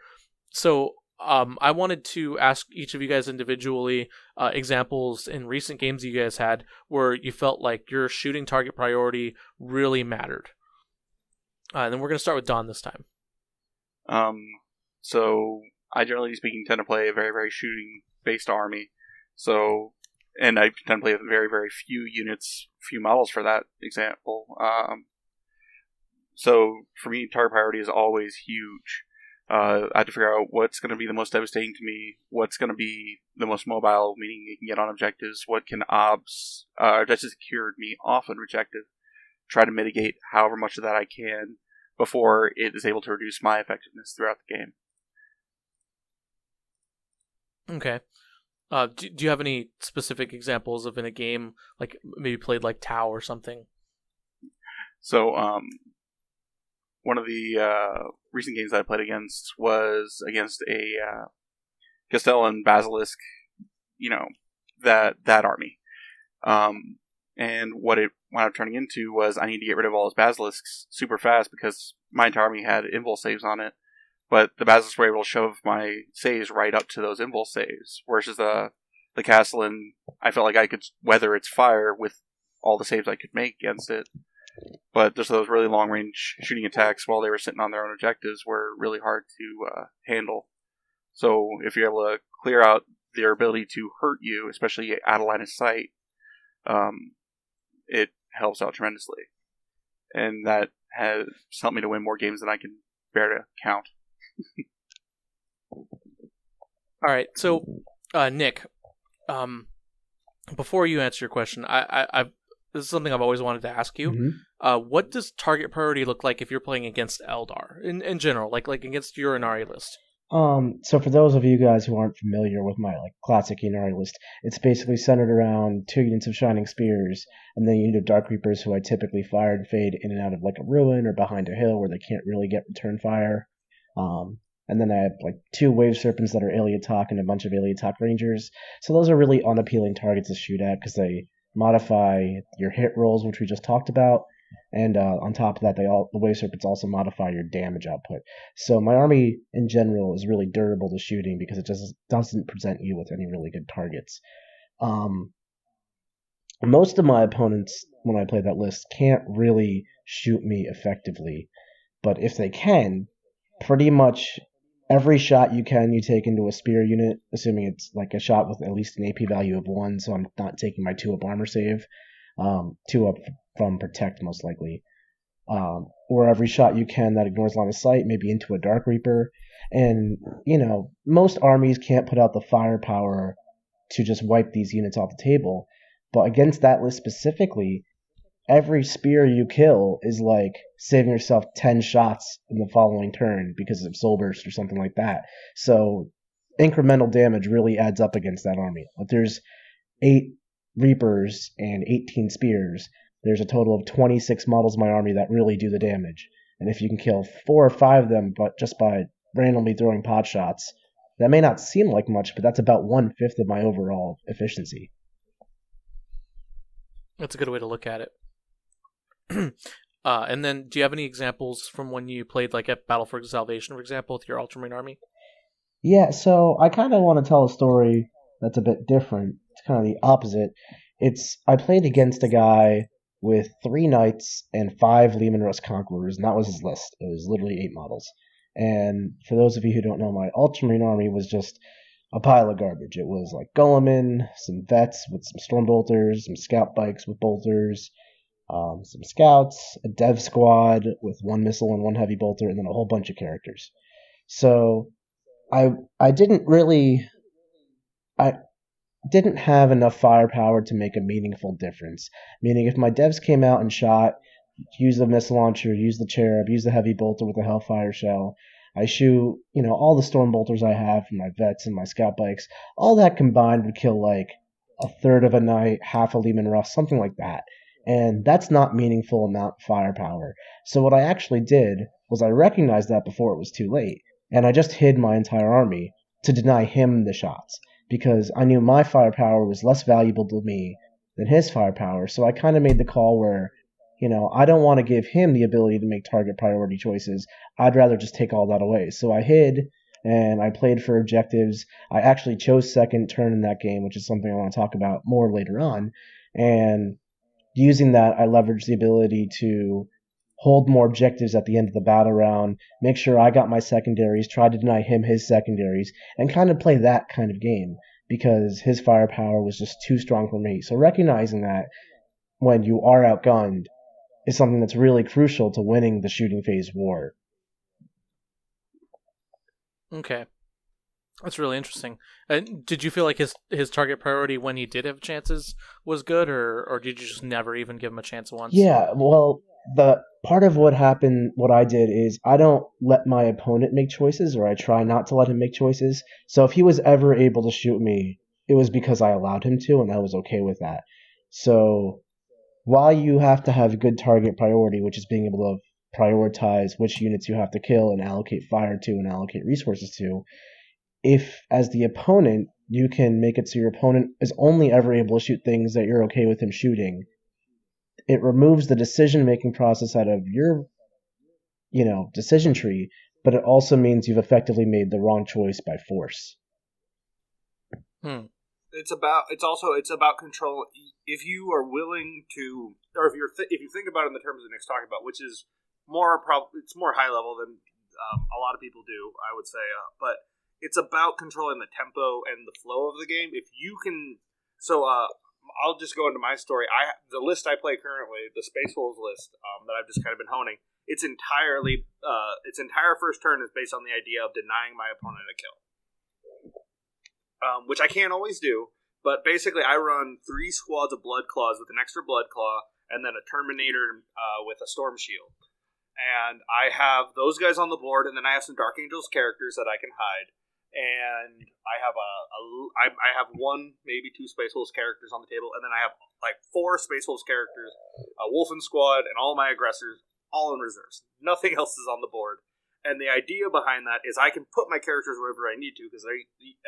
So um, I wanted to ask each of you guys individually uh, examples in recent games you guys had where you felt like your shooting target priority really mattered. Uh, and then we're going to start with Don this time. Um, so I generally speaking tend to play a very very shooting based army. So and I tend to play with very very few units, few models for that example. Um, so for me, target priority is always huge. Uh, I have to figure out what's going to be the most devastating to me, what's going to be the most mobile, meaning you can get on objectives, what can obs, uh, just secured me off an objective, try to mitigate however much of that I can before it is able to reduce my effectiveness throughout the game. Okay. Uh, do, do you have any specific examples of in a game, like maybe played like Tau or something? So, um, one of the uh, recent games I played against was against a uh, Castellan Basilisk, you know, that that army. Um, and what it wound up turning into was I need to get rid of all his basilisks super fast because my entire army had invul saves on it. But the basilisks were able to shove my saves right up to those invul saves, versus the the Castellan, I felt like I could weather its fire with all the saves I could make against it. But just those really long range shooting attacks while they were sitting on their own objectives were really hard to uh, handle. So if you're able to clear out their ability to hurt you, especially out of line of sight, um, it helps out tremendously. And that has helped me to win more games than I can bear to count. All right, so uh, Nick, um, before you answer your question, I, I, I've this is something I've always wanted to ask you. Mhm. Uh, what does target priority look like if you're playing against Eldar in, in general, like like against your Ynnari list? Um, so for those of you guys who aren't familiar with my like classic Ynnari list, it's basically centered around two units of Shining Spears and then a unit of Dark Reapers who I typically fire and fade in and out of like a ruin or behind a hill where they can't really get return fire. Um, and then I have like two Wave Serpents that are Talk and a bunch of Talk Rangers. So those are really unappealing targets to shoot at because they modify your hit rolls, which we just talked about. And uh, on top of that, they all the Wave Serpents also modify your damage output. So my army in general is really durable to shooting because it just doesn't present you with any really good targets. Um, most of my opponents, when I play that list, can't really shoot me effectively, but if they can, pretty much every shot you can you take into a spear unit, assuming it's like a shot with at least an AP value of one, so I'm not taking my two up armor save, um, two up from protect most likely. Um, or every shot you can that ignores line of sight, maybe into a Dark Reaper. And, you know, most armies can't put out the firepower to just wipe these units off the table. But against that list specifically, every spear you kill is like saving yourself 10 shots in the following turn because of soul burst or something like that. So incremental damage really adds up against that army. If there's 8 reapers and 18 spears, there's a total of 26 models in my army that really do the damage. And if you can kill 4 or 5 of them but just by randomly throwing pot shots, that may not seem like much, but that's about one fifth of my overall efficiency. That's a good way to look at it. uh, and then, do you have any examples from when you played like at Battle for Salvation, for example, with your Ultramarine army? Yeah, so I kind of want to tell a story that's a bit different. It's kind of the opposite. It's I played against a guy with three knights and five Leman Russ Conquerors, and that was his list. It was literally eight models. And for those of you who don't know, my Ultramarine army was just a pile of garbage. It was like Guilliman, some vets with some storm bolters, some scout bikes with bolters, um, some scouts, a dev squad with one missile and one heavy bolter, and then a whole bunch of characters. So I I didn't really I didn't have enough firepower to make a meaningful difference. Meaning, if my devs came out and shot, use the missile launcher, use the cherub, use the heavy bolter with the hellfire shell, I shoot, you know, all the storm bolters I have from my vets and my scout bikes, all that combined would kill like a third of a knight, half a Leman Russ, something like that. And that's not meaningful amount firepower. So what I actually did was I recognized that before it was too late, and I just hid my entire army to deny him the shots because I knew my firepower was less valuable to me than his firepower. So I kind of made the call where, you know, I don't want to give him the ability to make target priority choices. I'd rather just take all that away. So I hid and I played for objectives. I actually chose second turn in that game, which is something I want to talk about more later on. And using that, I leveraged the ability to hold more objectives at the end of the battle round, make sure I got my secondaries, try to deny him his secondaries, and kind of play that kind of game because his firepower was just too strong for me. So recognizing that when you are outgunned is something that's really crucial to winning the shooting phase war. Okay. That's really interesting. Uh, did you feel like his his target priority when he did have chances was good, or or did you just never even give him a chance once? Yeah, well, the part of what happened, what I did is I don't let my opponent make choices, or I try not to let him make choices. So if he was ever able to shoot me, it was because I allowed him to, and I was okay with that. So while you have to have good target priority, which is being able to prioritize which units you have to kill and allocate fire to and allocate resources to, if as the opponent you can make it so your opponent is only ever able to shoot things that you're okay with him shooting, it removes the decision making process out of your you know decision tree, but it also means you've effectively made the wrong choice by force. Hmm. It's about. It's also. It's about control. If you are willing to, or if you're, th- if you think about it in the terms that Nick's talking about, which is more, prob- it's more high level than um, a lot of people do. I would say, uh, but it's about controlling the tempo and the flow of the game. If you can, so uh, I'll just go into my story. I the list I play currently, the Space Wolves list um, that I've just kind of been honing. It's entirely uh, its entire first turn is based on the idea of denying my opponent a kill, um, which I can't always do. But basically, I run three squads of Blood Claws with an extra Blood Claw, and then a Terminator uh, with a Storm Shield. And I have those guys on the board, and then I have some Dark Angels characters that I can hide and I have a, a I, I have one maybe two Space Wolves characters on the table, and then I have like four Space Wolves characters, a Wulfen squad, and all my aggressors all in reserves. Nothing else is on the board. And the idea behind that is I can put my characters wherever I need to because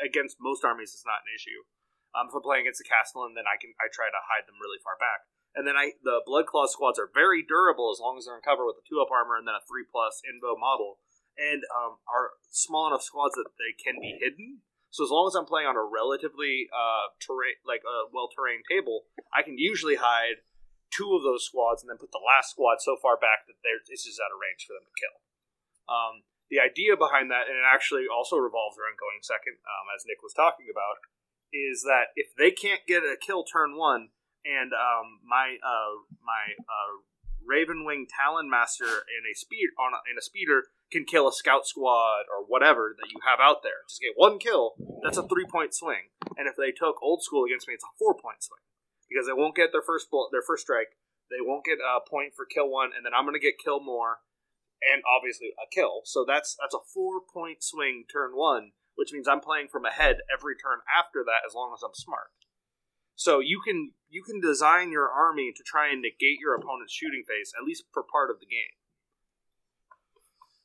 against most armies it's not an issue. Um, if I'm playing against a Castellan, then I can I try to hide them really far back. And then I the Blood Claw squads are very durable as long as they're in cover with a two up armor and then a three plus invo model and um, are small enough squads that they can be hidden. So as long as I'm playing on a relatively uh, terrain, like a well terrained table, I can usually hide two of those squads and then put the last squad so far back that they're, it's just out of range for them to kill. Um, the idea behind that, and it actually also revolves around going second, um, as Nick was talking about, is that if they can't get a kill turn one, and um, my uh, my uh, Ravenwing Talon Master in a speed on a, in a speeder can kill a scout squad or whatever that you have out there. Just get one kill, that's a three point swing. And if they took old school against me, it's a four point swing because they won't get their first bullet, their first strike. They won't get a point for kill one, and then I'm going to get kill more, and obviously a kill. So that's that's a four point swing turn one, which means I'm playing from ahead every turn after that as long as I'm smart. So you can you can design your army to try and negate your opponent's shooting phase at least for part of the game.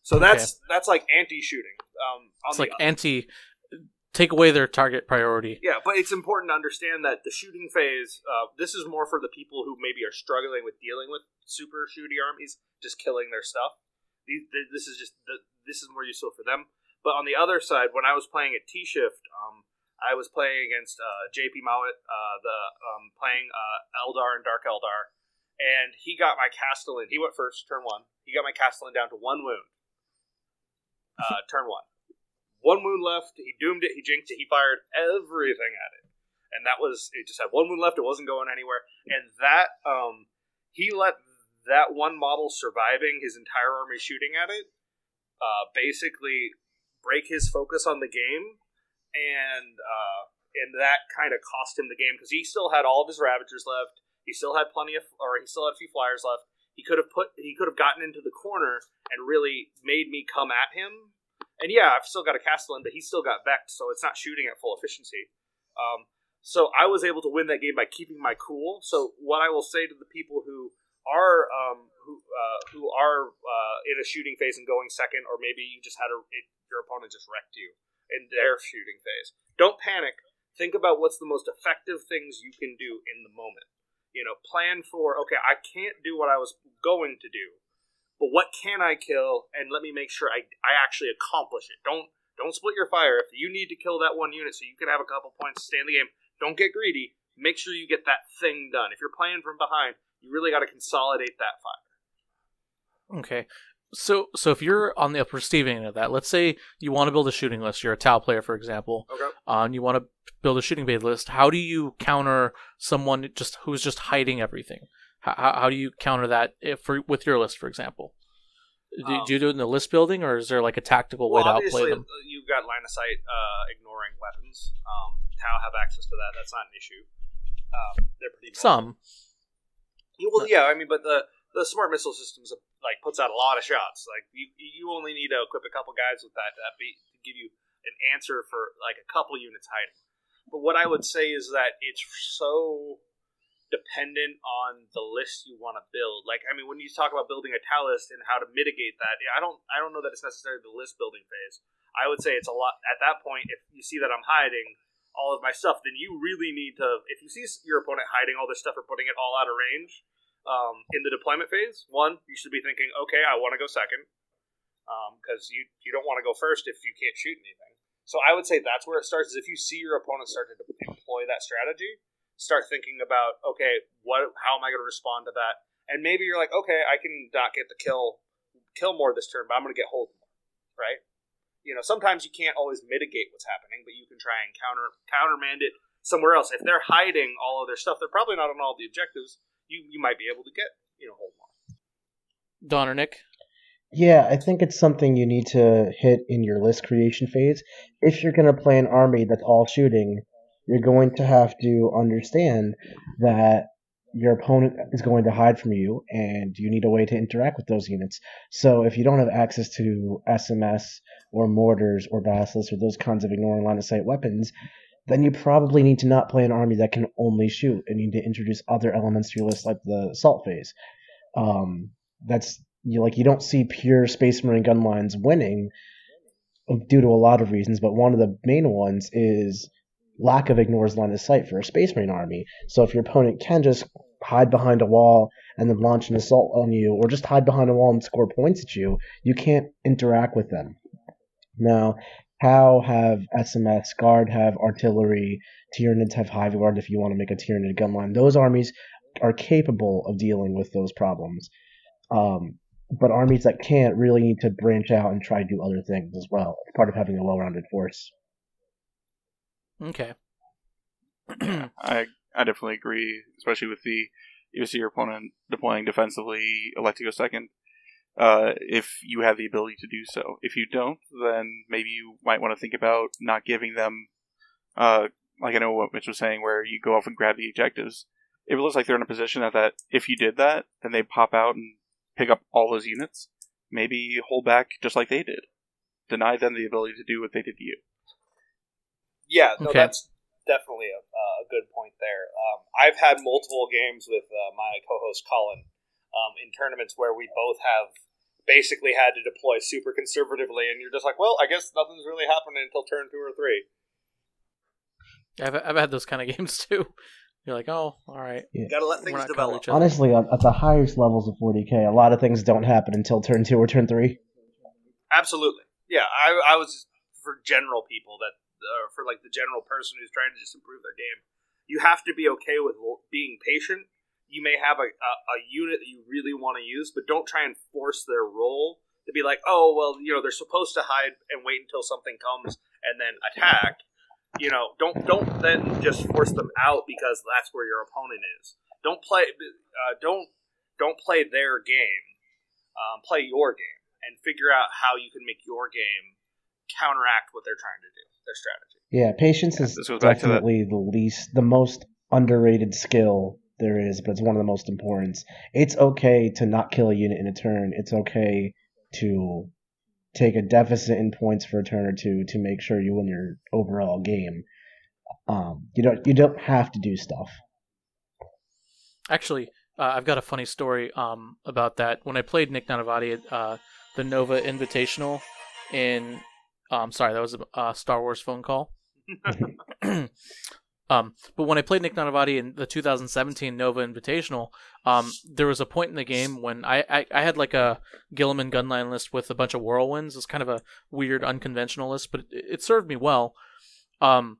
So that's okay. that's like anti-shooting. Um, it's like anti. Take away their target priority. Yeah, but it's important to understand that the shooting phase. Uh, this is more for the people who maybe are struggling with dealing with super shooty armies, just killing their stuff. This is just this is more useful for them. But on the other side, when I was playing at T Shift, um, I was playing against uh, JP Mowat, uh, the um, playing uh, Eldar and Dark Eldar, and he got my Castellan. He went first, turn one. He got my Castellan down to one wound uh, turn one. One wound left. He doomed it. He jinxed it. He fired everything at it, and that was it. Just had one wound left. It wasn't going anywhere, and that um, he let that one model surviving his entire army shooting at it uh, basically break his focus on the game, and uh, and that kind of cost him the game because he still had all of his Ravagers left. He still had plenty of, or he still had a few flyers left. He could have put he could have gotten into the corner and really made me come at him. And yeah, I've still got a Castellan, but he still got Vect, so it's not shooting at full efficiency. Um, so I was able to win that game by keeping my cool. So what I will say to the people who are um, who uh, who are uh, in a shooting phase and going second, or maybe you just had a it, your opponent just wrecked you in their shooting phase. Don't panic. Think about what's the most effective things you can do in the moment you know, plan for okay, I can't do what I was going to do, but what can I kill? And let me make sure I, I actually accomplish it. Don't don't split your fire. If you need to kill that one unit so you can have a couple points to stay in the game, don't get greedy. Make sure you get that thing done. If you're playing from behind, you really got to consolidate that fire. Okay. So, so if you're on the receiving end of that, let's say you want to build a shooting list. You're a Tau player, for example, okay. and you want to build a shooting phase list. How do you counter someone just who's just hiding everything? How, how do you counter that if for, with your list, for example? Do, um, do, you do it in the list building, or is there like a tactical well, way to outplay them? Uh, you've got line of sight uh, ignoring weapons. Um, Tau have access to that. That's not an issue. Um, they're pretty some. Yeah, well, yeah, I mean, but the the smart missile systems like puts out a lot of shots. Like you, you only need to equip a couple guys with that to, be, to give you an answer for like a couple units hiding. But what I would say is that it's so dependent on the list you want to build. Like I mean, when you talk about building a Tau and how to mitigate that, I don't I don't know that it's necessarily the list building phase. I would say it's a lot at that point. If you see that I'm hiding all of my stuff, then you really need to. If you see your opponent hiding all this stuff or putting it all out of range, um, in the deployment phase, one, you should be thinking, okay, I want to go second, because um, you you don't want to go first if you can't shoot anything. So I would say that's where it starts. Is if you see your opponent start to employ that strategy, start thinking about, okay, what, how am I going to respond to that? And maybe you're like, okay, I can not get the kill, kill more this turn, but I'm going to get hold more, right? You know, sometimes you can't always mitigate what's happening, but you can try and counter countermand it somewhere else. If they're hiding all of their stuff, they're probably not on all the objectives. You you might be able to get you know hold on. Don or Nick? Yeah, I think it's something you need to hit in your list creation phase. If you're going to play an army that's all shooting, you're going to have to understand that your opponent is going to hide from you and you need a way to interact with those units. So if you don't have access to SMS or mortars or basilisks or those kinds of ignoring line of sight weapons, then you probably need to not play an army that can only shoot and you need to introduce other elements to your list like the assault phase. Um, that's you like you don't see pure Space Marine gun lines winning due to a lot of reasons, but one of the main ones is lack of ignores line of sight for a Space Marine army. So if your opponent can just hide behind a wall and then launch an assault on you, or just hide behind a wall and score points at you, you can't interact with them. Now, Tau have SMS, Guard have artillery, Tyranids have Hive Guard if you want to make a Tyranid gun line. Those armies are capable of dealing with those problems. Um, but armies that can't really need to branch out and try to do other things as well. It's part of having a well-rounded force. Okay. I I definitely agree, especially with the you see your opponent deploying defensively, elect to go second. Uh, if you have the ability to do so. If you don't, then maybe you might want to think about not giving them, uh, like I know what Mitch was saying, where you go off and grab the objectives. If it looks like they're in a position that, that if you did that, then they pop out and pick up all those units. Maybe hold back just like they did. Deny them the ability to do what they did to you. Yeah, no, Okay. that's definitely a, a good point there. Um, I've had multiple games with uh, my co-host Colin um, in tournaments where we both have basically had to deploy super conservatively, and you're just like, well, I guess nothing's really happening until turn two or three. I've I've had those kind of games too. You're like, oh, all right. Got to let things develop. Honestly, at at the highest levels of 40k, a lot of things don't happen until turn two or turn three. Absolutely, yeah. I, I was for general people that uh, for like the general person who's trying to just improve their game. You have to be okay with being patient. You may have a, a, a unit that you really want to use, but don't try and force their role to be like, oh well, you know, they're supposed to hide and wait until something comes and then attack. You know, don't don't then just force them out because that's where your opponent is. Don't play. Uh, don't don't play their game. Um, play your game and figure out how you can make your game counteract what they're trying to do, their strategy. Yeah, patience Yeah, is this goes back to that- definitely the least, the most underrated skill there is, but it's one of the most important. It's okay to not kill a unit in a turn. It's okay to take a deficit in points for a turn or two to make sure you win your overall game. Um, you don't you don't have to do stuff. Actually, uh, I've got a funny story um, about that. When I played Nick Nanavati at uh, the Nova Invitational in, um, sorry, that was a uh, Star Wars phone call. um, but when I played Nick Nanavati in the 2017 Nova Invitational, um, there was a point in the game when I, I, I had like a Guilliman gunline list with a bunch of whirlwinds. It's kind of a weird, unconventional list, but it, it served me well. Um,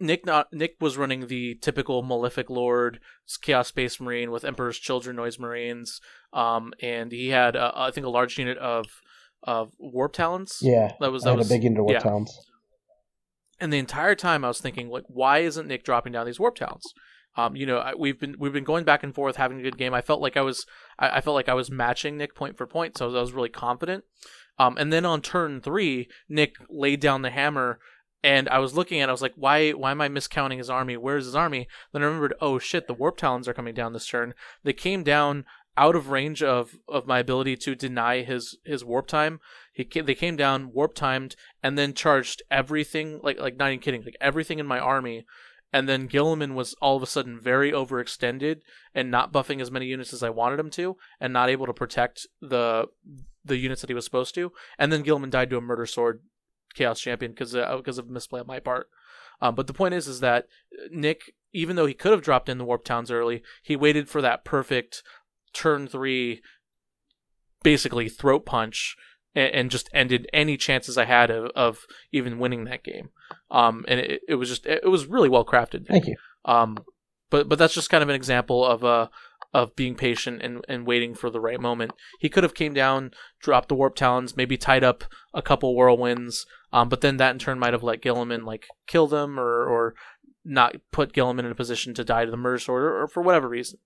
Nick not, Nick was running the typical Malefic Lord Chaos Space Marine with Emperor's Children Noise Marines, um, and he had uh, I think a large unit of of Warp Talons. Yeah, that was that was a big into Warp yeah. Talons. And the entire time I was thinking, like, why isn't Nick dropping down these warp talons? Um, you know, I, we've been we've been going back and forth, having a good game. I felt like I was I, I felt like I was matching Nick point for point, so I was really confident. Um, and then on turn three, Nick laid down the hammer, and I was looking at, it, I was like, why why am I miscounting his army? Where's his army? Then I remembered, oh shit, the warp talons are coming down this turn. They came down out of range of of my ability to deny his his warp time. He they came down warp timed and then charged everything like like not even kidding like everything in my army. And then Guilliman was all of a sudden very overextended and not buffing as many units as I wanted him to, and not able to protect the the units that he was supposed to. And then Guilliman died to a murder sword chaos champion because uh, because of misplay on my part. Um, but the point is, is that Nick, even though he could have dropped in the warp talons early, he waited for that perfect turn three, basically throat punch, and, and just ended any chances I had of, of even winning that game. Um, and it, it was just it was really well crafted. Thank you. Um, but but that's just kind of an example of a of being patient and, and waiting for the right moment. He could have came down, dropped the warp talons, maybe tied up a couple whirlwinds, um, but then that in turn might have let Guilliman like kill them or or not put Guilliman in a position to die to the murder sword or, or for whatever reason.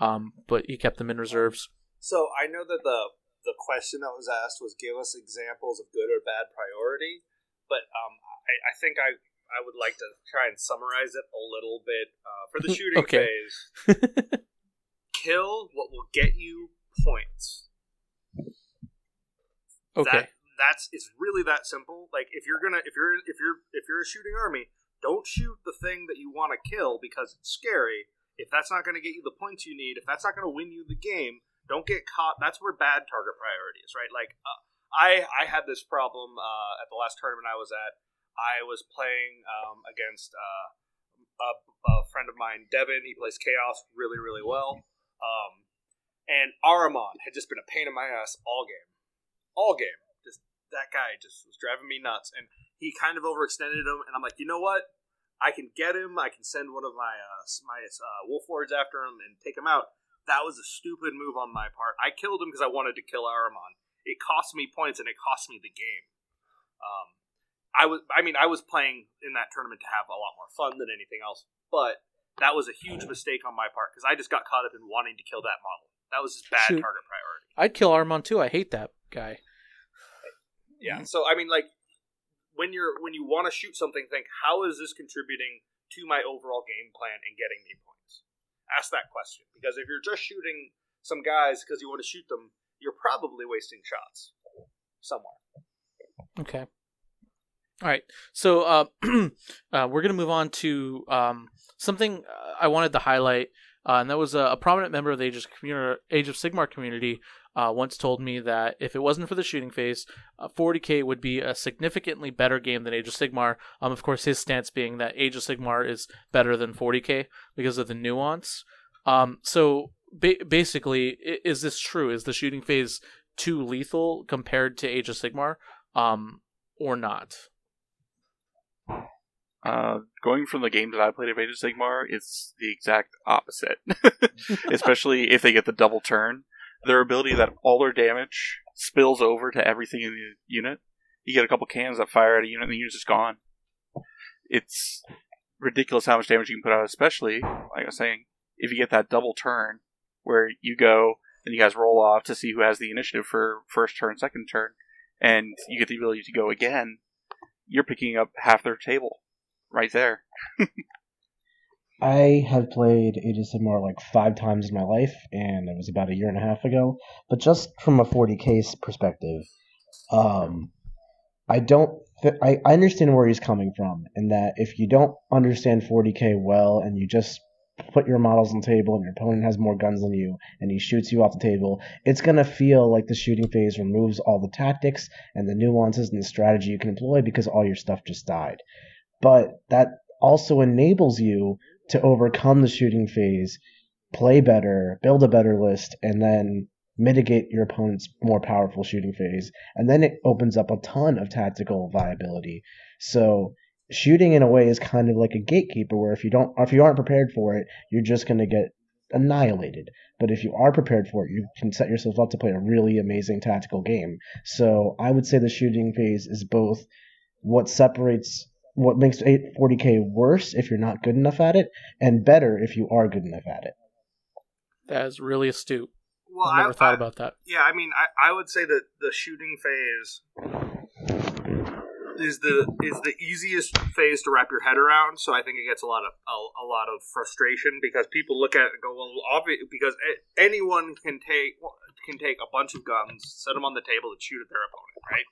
Um, but he kept them in reserves. So I know that the the question that was asked was give us examples of good or bad priority, but um, I, I think I I would like to try and summarize it a little bit uh, for the shooting Okay. phase. Kill what will get you points. Okay. That, that's it's really that simple. Like if you're gonna if you're if you're if you're a shooting army, don't shoot the thing that you want to kill because it's scary. If that's not going to get you the points you need, if that's not going to win you the game, don't get caught. That's where bad target priority is, right? Like uh, I I had this problem uh, at the last tournament I was at. I was playing um, against uh, a, a friend of mine, Devin. He plays Chaos really really well. Um, and Ahriman had just been a pain in my ass all game, all game. Just that guy just was driving me nuts, and he kind of overextended him. And I'm like, you know what? I can get him. I can send one of my uh, my uh, wolf lords after him and take him out. That was a stupid move on my part. I killed him because I wanted to kill Ahriman. It cost me points and it cost me the game. Um, I was, I mean, I was playing in that tournament to have a lot more fun than anything else, but that was a huge mistake on my part because I just got caught up in wanting to kill that model. That was just bad Shoot. target priority. I'd kill Ahriman too. I hate that guy. Yeah. So I mean, like when you're when you want to shoot something, think how is this contributing to my overall game plan and getting me points? Ask that question because if you're just shooting some guys because you want to shoot them, you're probably wasting shots somewhere. Okay. All right. So uh, uh, we're going to move on to um, something uh, I wanted to highlight, uh, and that was a, a prominent member of the Age of, community, Age of Sigmar community uh, once told me that if it wasn't for the shooting phase, uh, 40k would be a significantly better game than Age of Sigmar. Um, of course, his stance being that Age of Sigmar is better than 40k because of the nuance. Um, so ba- basically, is this true? Is the shooting phase too lethal compared to Age of Sigmar, um, or not? Uh, going from the games that I played of Age of Sigmar, it's the exact opposite. Especially if they get the double turn. Their ability that all their damage spills over to everything in the unit. You get a couple cans that fire at a unit and the unit's just gone. It's ridiculous how much damage you can put out, especially, like I was saying, if you get that double turn where you go and you guys roll off to see who has the initiative for first turn, second turn, and you get the ability to go again, you're picking up half their table right there. I have played Sigmar like five times in my life, and it was about a year and a half ago. But just from a 40k s- perspective, um, I don't. I, I understand where he's coming from, in that if you don't understand 40k well and you just put your models on the table and your opponent has more guns than you and he shoots you off the table, it's gonna feel like the shooting phase removes all the tactics and the nuances and the strategy you can employ because all your stuff just died. But that also enables you to overcome the shooting phase, play better, build a better list, and then mitigate your opponent's more powerful shooting phase. And then it opens up a ton of tactical viability. So shooting in a way is kind of like a gatekeeper where if you don't if you aren't prepared for it, you're just gonna get annihilated. But if you are prepared for it, you can set yourself up to play a really amazing tactical game. So I would say the shooting phase is both what separates what makes 40k worse if you're not good enough at it, and better if you are good enough at it. That is really astute. Well, I've never I, thought I- about that. Yeah, I mean, I, I would say that the shooting phase is the is the easiest phase to wrap your head around. So I think it gets a lot of a, a lot of frustration because people look at it and go, well, obvi- because anyone can take can take a bunch of guns, set them on the table, and shoot at their opponent, right?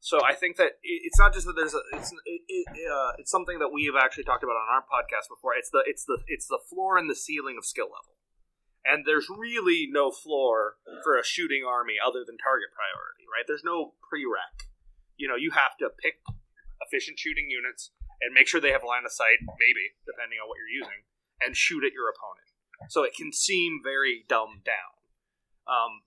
So I think that it's not just that there's a it's it, it, uh, it's something that we have actually talked about on our podcast before. It's the it's the it's the floor and the ceiling of skill level and there's really no floor for a shooting army other than target priority, right? There's no prereq. You know, you have to pick efficient shooting units and make sure they have line of sight, maybe depending on what you're using, and shoot at your opponent. So it can seem very dumbed down. Um,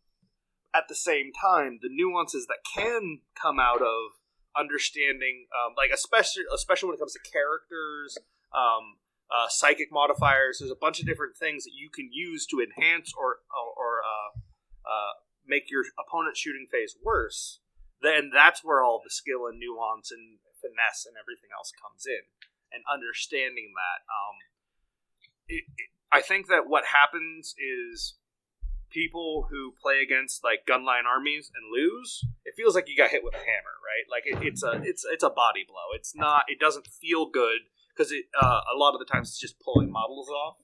at the same time, the nuances that can come out of understanding, um, like especially especially when it comes to characters, um, uh, psychic modifiers. There's a bunch of different things that you can use to enhance or or, uh, uh, make your opponent's shooting phase worse. Then that's where all the skill and nuance and finesse and everything else comes in, and understanding that. Um, it, it, I think that what happens is people who play against like gunline armies and lose, it feels like you got hit with a hammer, right? Like it, it's a it's it's a body blow. It's not. It doesn't feel good because it uh, a lot of the times it's just pulling models off,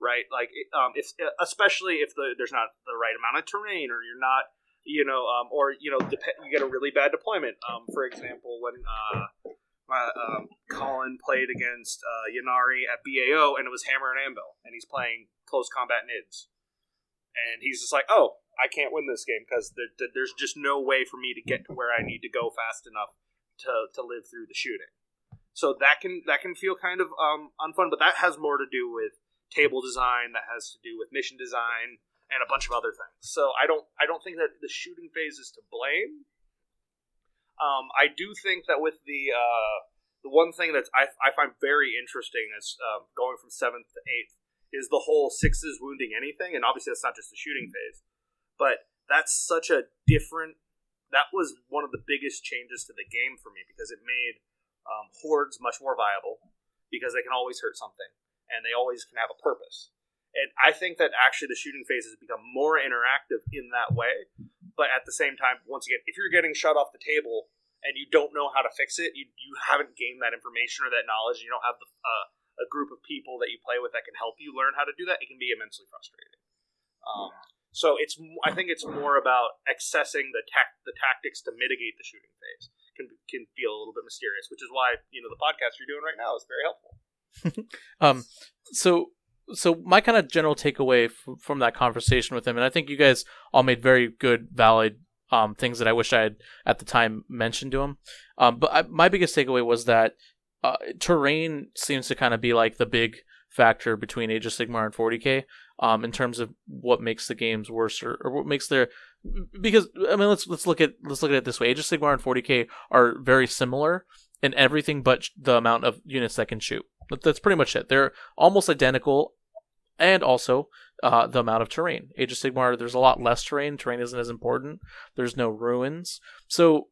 right? Like it, um, if especially if the there's not the right amount of terrain or you're not you know um, or you know dep- you get a really bad deployment. Um, for example, when uh, my, um, Colin played against uh, Ynnari at BAO and it was Hammer and Anvil, and he's playing close combat nids and he's just like, "Oh, I can't win this game because there, there's just no way for me to get to where I need to go fast enough to, to live through the shooting." So that can that can feel kind of um, unfun, but that has more to do with table design, that has to do with mission design, and a bunch of other things. So I don't I don't think that the shooting phase is to blame. Um, I do think that with the uh, the one thing that I, I find very interesting is uh, going from seventh to eighth is the whole sixes wounding anything, and obviously that's not just the shooting phase, but that's such a different. That was one of the biggest changes to the game for me because it made um, hordes much more viable because they can always hurt something and they always can have a purpose. And I think that actually the shooting phase has become more interactive in that way. But at the same time, once again, if you're getting shut off the table and you don't know how to fix it, you, you haven't gained that information or that knowledge, you don't have the uh, a group of people that you play with that can help you learn how to do that, it can be immensely frustrating. Um, so it's I think it's more about accessing the tac- the tactics to mitigate the shooting phase can can feel a little bit mysterious, which is why you know the podcast you're doing right now is very helpful. um, so so my kind of general takeaway f- from that conversation with him, and I think you guys all made very good, valid um, things that I wish I had at the time mentioned to him. Um, but I, my biggest takeaway was that uh, terrain seems to kind of be like the big factor between Age of Sigmar and 40k um, in terms of what makes the games worse or, or, what makes their because I mean let's let's look at let's look at it this way. Age of Sigmar and 40k are very similar in everything but the amount of units that can shoot. That's pretty much it. They're almost identical and also uh, the amount of terrain. Age of Sigmar there's a lot less terrain. Terrain isn't as important. There's no ruins. So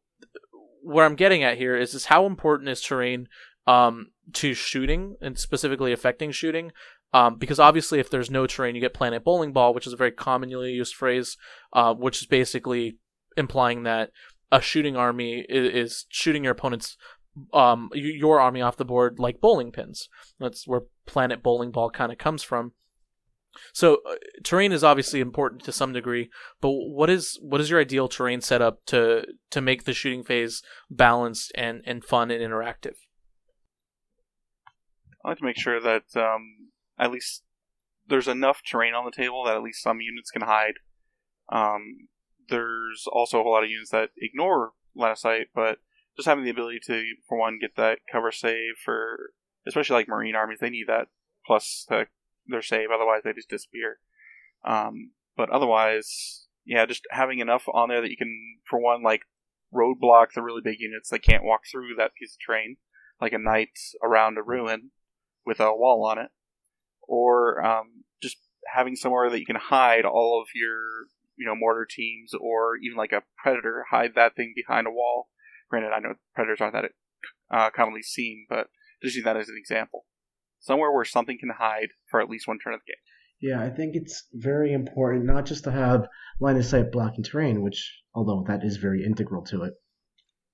what I'm getting at here is is how important is terrain um, to shooting and specifically affecting shooting. Um, because obviously, if there's no terrain, you get planet bowling ball, which is a very commonly used phrase, uh, which is basically implying that a shooting army is, is shooting your opponent's um, your army off the board like bowling pins. That's where planet bowling ball kind of comes from. So uh, terrain is obviously important to some degree, but what is what is your ideal terrain setup to to make the shooting phase balanced and, and fun and interactive? I like to make sure that um, at least there's enough terrain on the table that at least some units can hide. Um, there's also a whole lot of units that ignore line of sight, but just having the ability to, for one, get that cover save for, especially like marine armies, they need that plus to their save, otherwise they just disappear. Um, but otherwise, yeah, just having enough on there that you can, for one, like roadblock the really big units that can't walk through that piece of terrain, like a knight around a ruin, with a wall on it, or um, just having somewhere that you can hide all of your you know mortar teams, or even like a predator, hide that thing behind a wall. Granted, I know predators aren't that uh, commonly seen, but just use that as an example. Somewhere where something can hide for at least one turn of the game. Yeah, I think it's very important not just to have line of sight blocking terrain, which, although that is very integral to it,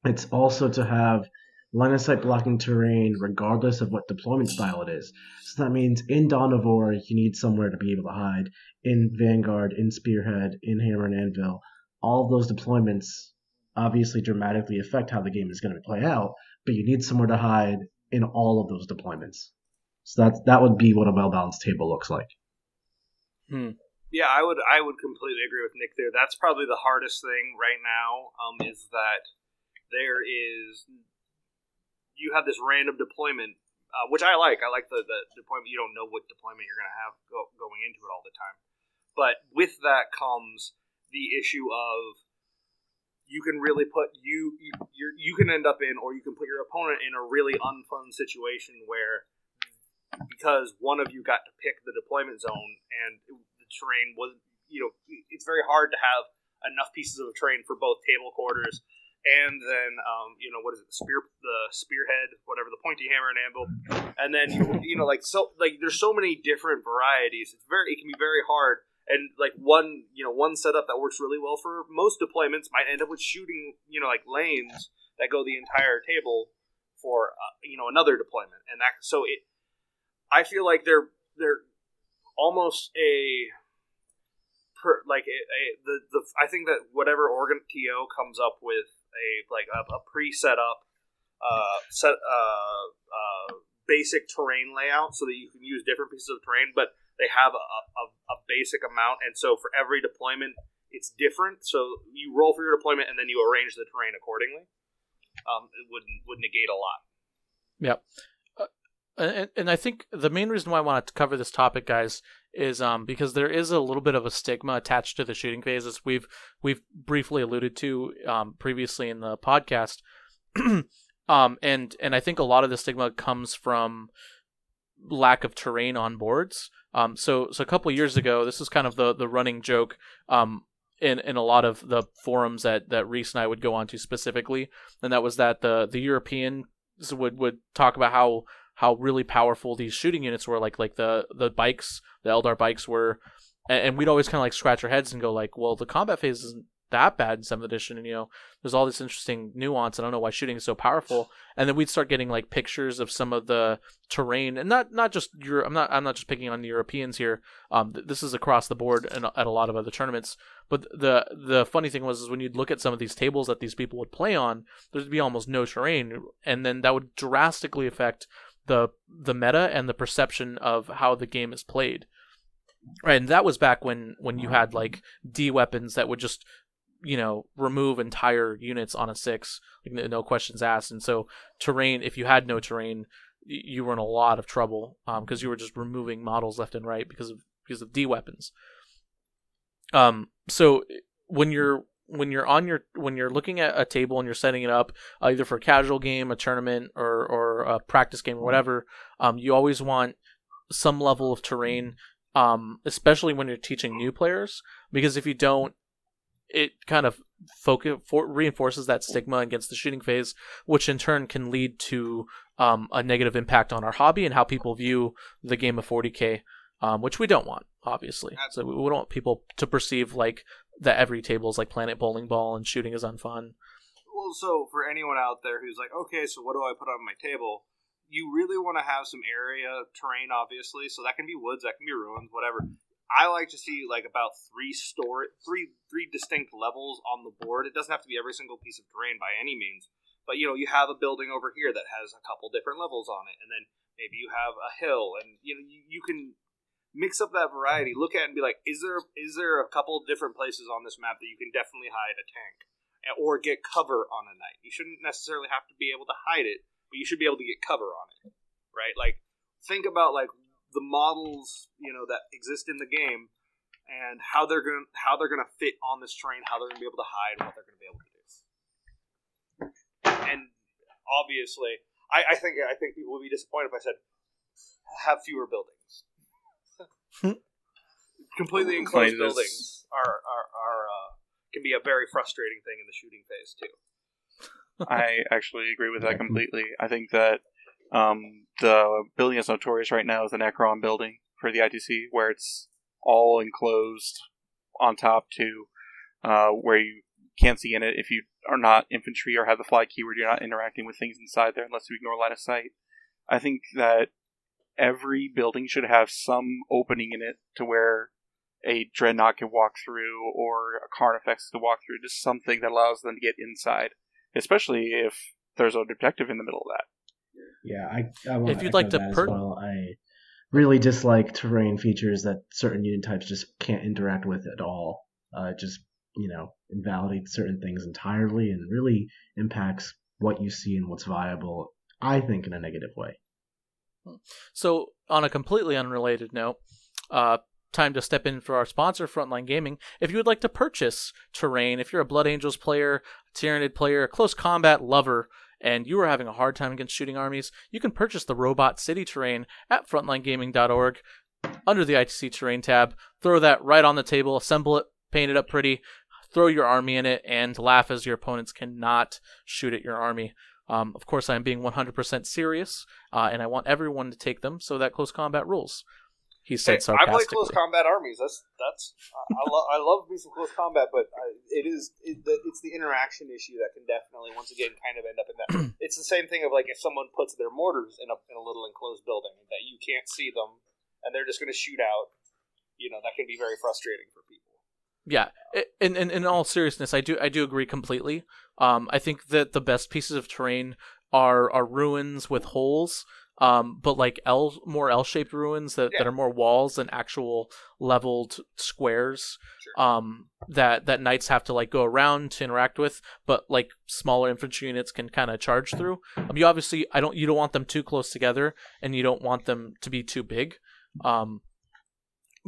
it's also to have line of sight blocking terrain regardless of what deployment style it is. So that means in Dawn of War, you need somewhere to be able to hide. In Vanguard, in Spearhead, in Hammer and Anvil, all of those deployments obviously dramatically affect how the game is going to play out, but you need somewhere to hide in all of those deployments. So that that would be what a well balanced table looks like. Hmm. Yeah, I would I would completely agree with Nick there. That's probably the hardest thing right now. Um, is that there is you have this random deployment, uh, which I like. I like the, the deployment. You don't know what deployment you're going to have go, going into it all the time. But with that comes the issue of you can really put you you you can end up in or you can put your opponent in a really unfun situation where because one of you got to pick the deployment zone and the terrain was you know it's very hard to have enough pieces of terrain for both table quarters and then um, you know what is it the spear the spearhead whatever the pointy hammer and anvil. And then you, know like so like there's so many different varieties. It's very it can be very hard. And like one you know one setup that works really well for most deployments might end up with shooting you know like lanes that go the entire table for uh, you know another deployment. And that so it i feel like they're they're almost a per, like a, a, the the I think that whatever organ TO comes up with a like a, a pre-set up uh, set uh, uh, basic terrain layout so that you can use different pieces of terrain, but they have a, a, a basic amount, and so for every deployment, it's different. So you roll for your deployment, and then you arrange the terrain accordingly. Um, it would would negate a lot. Yep. Uh, and, and I think the main reason why I wanted to cover this topic, guys, is um because there is a little bit of a stigma attached to the shooting phases. We've we've briefly alluded to um previously in the podcast. um and and I think a lot of the stigma comes from lack of terrain on boards. Um so so a couple years ago, this is kind of the the running joke um in in a lot of the forums that that Reese and I would go on to specifically, and that was that the the Europeans would would talk about how how really powerful these shooting units were like like the the bikes the eldar bikes were. And, and we'd always kind of like scratch our heads and go like well the combat phase isn't that bad in 7th edition and you know there's all this interesting nuance i don't know why shooting is so powerful. And then we'd start getting like pictures of some of the terrain and not not just Europe. i'm not i'm not just picking on the europeans here. Um th- this is across the board and at a lot of other tournaments. But the the funny thing was is when you'd look at some of these tables that these people would play on there'd be almost no terrain and then that would drastically affect the the meta and the perception of how the game is played. Right, And that was back when when you had like D weapons that would just you know remove entire units on a six, like no questions asked. And so terrain, if you had no terrain, you were in a lot of trouble because um, you were just removing models left and right because of because of D weapons. Um, so when you're when you're on your when you're looking at a table and you're setting it up uh, either for a casual game, a tournament, or or a practice game or whatever, um, you always want some level of terrain, um, especially when you're teaching new players, because if you don't, it kind of focus for, reinforces that stigma against the shooting phase, which in turn can lead to um, a negative impact on our hobby and how people view the game of 40k, um, which we don't want, obviously. So we don't want people to perceive like that every table is like Planet Bowling Ball and shooting is unfun. Well, so for anyone out there who's like, okay, so what do I put on my table? You really want to have some area terrain, obviously. So that can be woods, that can be ruins, whatever. I like to see like about three store three three distinct levels on the board. It doesn't have to be every single piece of terrain by any means, but you know you have a building over here that has a couple different levels on it, and then maybe you have a hill, and you know you, you can mix up that variety. Look at it and be like, is there is there a couple different places on this map that you can definitely hide a tank or get cover on a knight? You shouldn't necessarily have to be able to hide it, but you should be able to get cover on it, right? Like think about like the models you know that exist in the game and how they're gonna how they're gonna fit on this train, how they're gonna be able to hide, what they're gonna be able to do. And obviously, I, I think I think people would be disappointed if I said have fewer buildings completely enclosed buildings are are, are uh, can be a very frustrating thing in the shooting phase too. I actually agree with that completely. I think that um, the building that's notorious right now is the Necron building for the ITC, where it's all enclosed on top to uh, where you can't see in it if you are not infantry or have the fly keyword. You're not interacting with things inside there unless you ignore line of sight. I think that every building should have some opening in it to where a dreadnought can walk through or a Carnifex can walk through, just something that allows them to get inside, especially if there's a detective in the middle of that. Yeah, I, I if you'd like to per- well. I really dislike terrain features that certain unit types just can't interact with at all. Uh, just you know invalidates certain things entirely and really impacts what you see and what's viable. I think in a negative way. So, on a completely unrelated note, uh, time to step in for our sponsor, Frontline Gaming. If you would like to purchase terrain, if you're a Blood Angels player, a Tyranid player, a close combat lover, and you are having a hard time against shooting armies, you can purchase the Robot City terrain at frontlinegaming.org under the ITC terrain tab. Throw that right on the table, assemble it, paint it up pretty, throw your army in it, and laugh as your opponents cannot shoot at your army. Um, of course, I'm being 100% serious, uh, and I want everyone to take them so that close combat rules. He said Hey, I play close combat armies. That's that's I, I, lo- I love me some close combat, but I, it is it, the, it's the interaction issue that can definitely once again kind of end up in that. it's the same thing of like if someone puts their mortars in a in a little enclosed building that you can't see them and they're just going to shoot out. You know that can be very frustrating for people. Yeah, in, in in all seriousness, I do I do agree completely. Um, I think that the best pieces of terrain are are ruins with holes. Um, but like L more L shaped ruins that, Yeah. that are more walls than actual leveled squares. Sure. Um, that that knights have to like go around to interact with, but like smaller infantry units can kind of charge through. Um, you obviously I don't you don't want them too close together, and you don't want them to be too big. Um,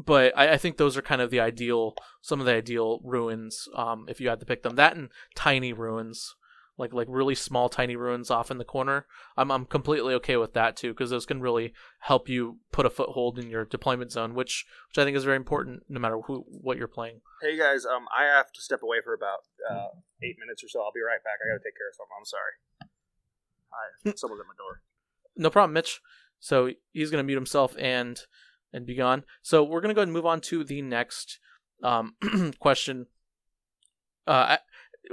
but I, I think those are kind of the ideal some of the ideal ruins um, if you had to pick them that and tiny ruins like like really small tiny ruins off in the corner i'm, I'm completely okay with that too because those can really help you put a foothold in your deployment zone which which i think is very important no matter who what you're playing Hey guys, um, I have to step away for about uh, eight minutes or so. I'll be right back. I got to take care of something. I'm sorry. Hi, someone's at my door. no problem mitch so he's going to mute himself and and be gone so we're to go ahead and move on to the next um, question uh, I,